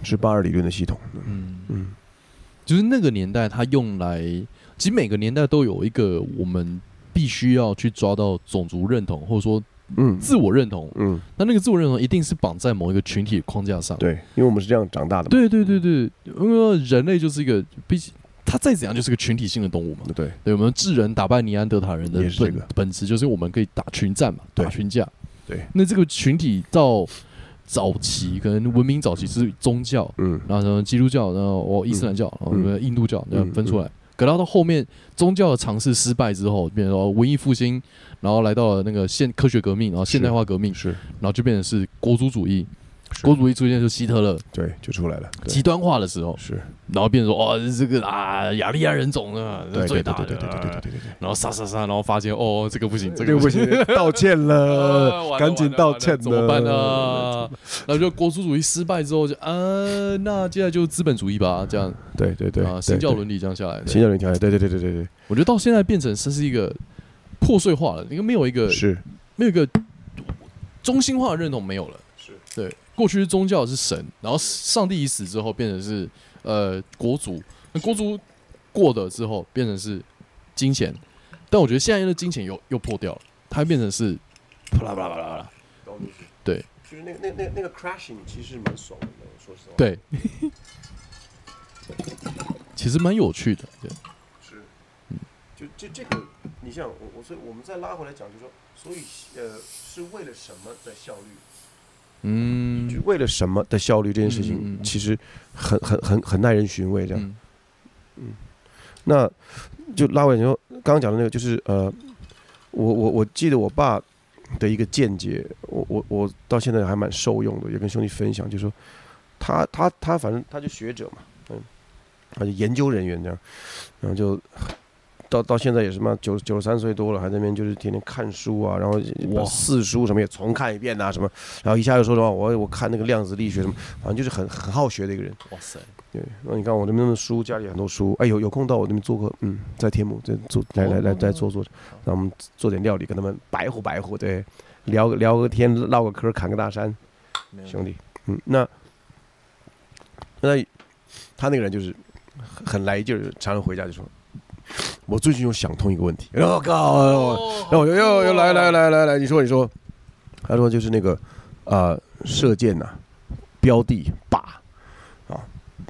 是巴尔理论的系统。嗯嗯，就是那个年代，他用来，其实每个年代都有一个我们必须要去抓到种族认同，或者说嗯自我认同。嗯，那那个自我认同一定是绑在某一个群体的框架上。对，因为我们是这样长大的嘛。对对对对，因为人类就是一个，毕竟它再怎样就是个群体性的动物嘛。对对，我们智人打败尼安德塔人的本也是这个本质就是我们可以打群战嘛，打群架。对，那这个群体到早期可能文明早期是宗教，嗯然后什么基督教，然后哦伊斯兰教，然后什么印度教，这样分出来。可到到后面宗教的尝试失败之后，变成说文艺复兴，然后来到了那个现科学革命，然后现代化革命，是，然后就变成是国族主义。是国族主义出现就希特勒对，就出来了。极端化的时候，是，然后变成说哦这个啊雅利安人种啊对最大的，对对对对对对对。然后杀杀杀，然后发现哦这个不行，这这个不行，道歉呃 了，赶紧道歉怎么办呢？呢？然后就国族主义失败之后就，呃，那接下来就资本主义吧，这样对对对啊，新教伦理这样下来。新教伦理条例，对对对对对对我觉得到现在变成这是一个破碎化了，因为没有一个，是没有一个中心化的认同没有了。是对，过去是宗教是神，然后上帝已死之后变成是呃国族，那国族过的之后变成是金钱，但我觉得现在的金钱又又破掉了，它变成是啪啦啪啦啪啦啪啦，对，就是那个那个那那个 crashing 其实蛮爽的，说实话。对，其实蛮有趣的，对，是，就这这个，你像我我所以我们再拉回来讲，就是说，所以呃是为了什么在效率？嗯。就为了什么的效率这件事情，嗯其实很很很很耐人寻味。这样，嗯。那就拉回来说，刚刚讲的那个，就是呃，我我我记得我爸的一个见解，我我我到现在还蛮受用的，也跟兄弟分享，就是说他他他反正他就学者嘛，嗯，他就研究人员这样，然后就到到现在也是嘛，九九十三岁多了，还在那边就是天天看书啊，然后把四书什么也重看一遍呐、什么，然后一下又说什么我我看那个量子力学什么，反正就是很很好学的一个人。哇塞，对，那你看我那边的书，家里很多书，哎，有有空到我那边做个，嗯，在天母这做来来来再做做，让我们做点料理，跟他们白活白活，对，聊个聊个天，唠个嗑，侃个大山，兄弟，嗯，那那他那个人就是很很来劲儿，常常回家就说，我最近又想通一个问题，然后靠，然后我就又又来来来来来，你说你说，他说就是那个啊、射箭呐、标的靶。啊，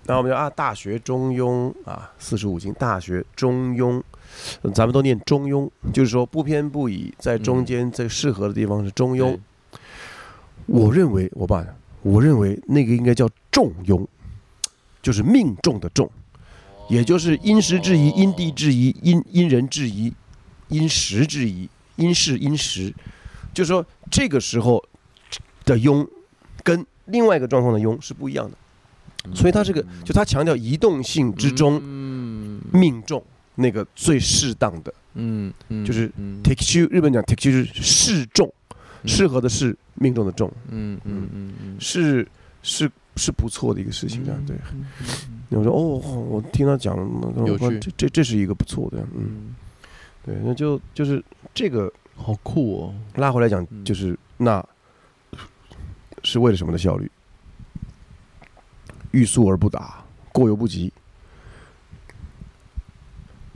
然后我们就啊大学中庸啊四书五经大学中庸，嗯咱们都念中庸，就是说不偏不倚，在中间最适合的地方是中庸。我认为我爸，我认为那个应该叫重庸，就是命中的重，也就是因时制宜、因地制宜、因因人制宜、因时制宜、因事因时，就是说这个时候的庸跟另外一个状况的庸是不一样的，所以它这个就它强调移动性之中嗯。命中那个最适当的。嗯嗯就是嗯。take you，日本讲 take you 是适中，嗯。适合的是命中的中，嗯嗯嗯嗯，是是是不错的一个事情，这样对。嗯我说哦，我听他讲，我说这这这是一个不错的，嗯，嗯，对，那就就是这个好酷哦，拉回来讲，嗯就是那是为了什么的效率？欲速而不达，过犹不及。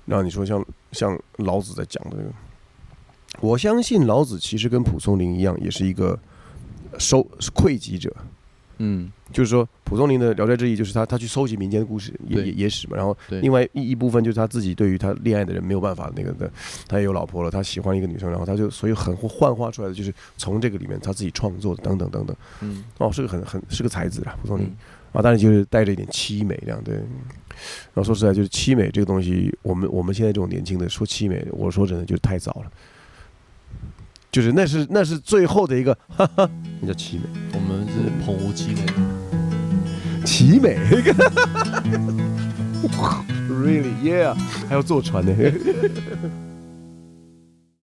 那你说像像老子在讲的这个，我相信老子其实跟蒲松龄一样，也是一个收窥己者，嗯就是说，蒲松龄的《聊斋志异》就是他他去收集民间的故事野对。野野史嘛，然后另外一一部分就是他自己对于他恋爱的人没有办法那个的，他也有老婆了，他喜欢一个女生，然后他就所以很幻化出来的就是从这个里面他自己创作的等等等等，嗯。哦，是个很很是个才子啊，蒲松龄嗯。啊，当然就是带着一点凄美这样对。然后说实在，就是凄美这个东西，我们我们现在这种年轻的说凄美，我说真的就是太早了，就是那是那是最后的一个，哈哈，那叫凄美。我们是澎湖奇美，奇美，really yeah，还要坐船呢。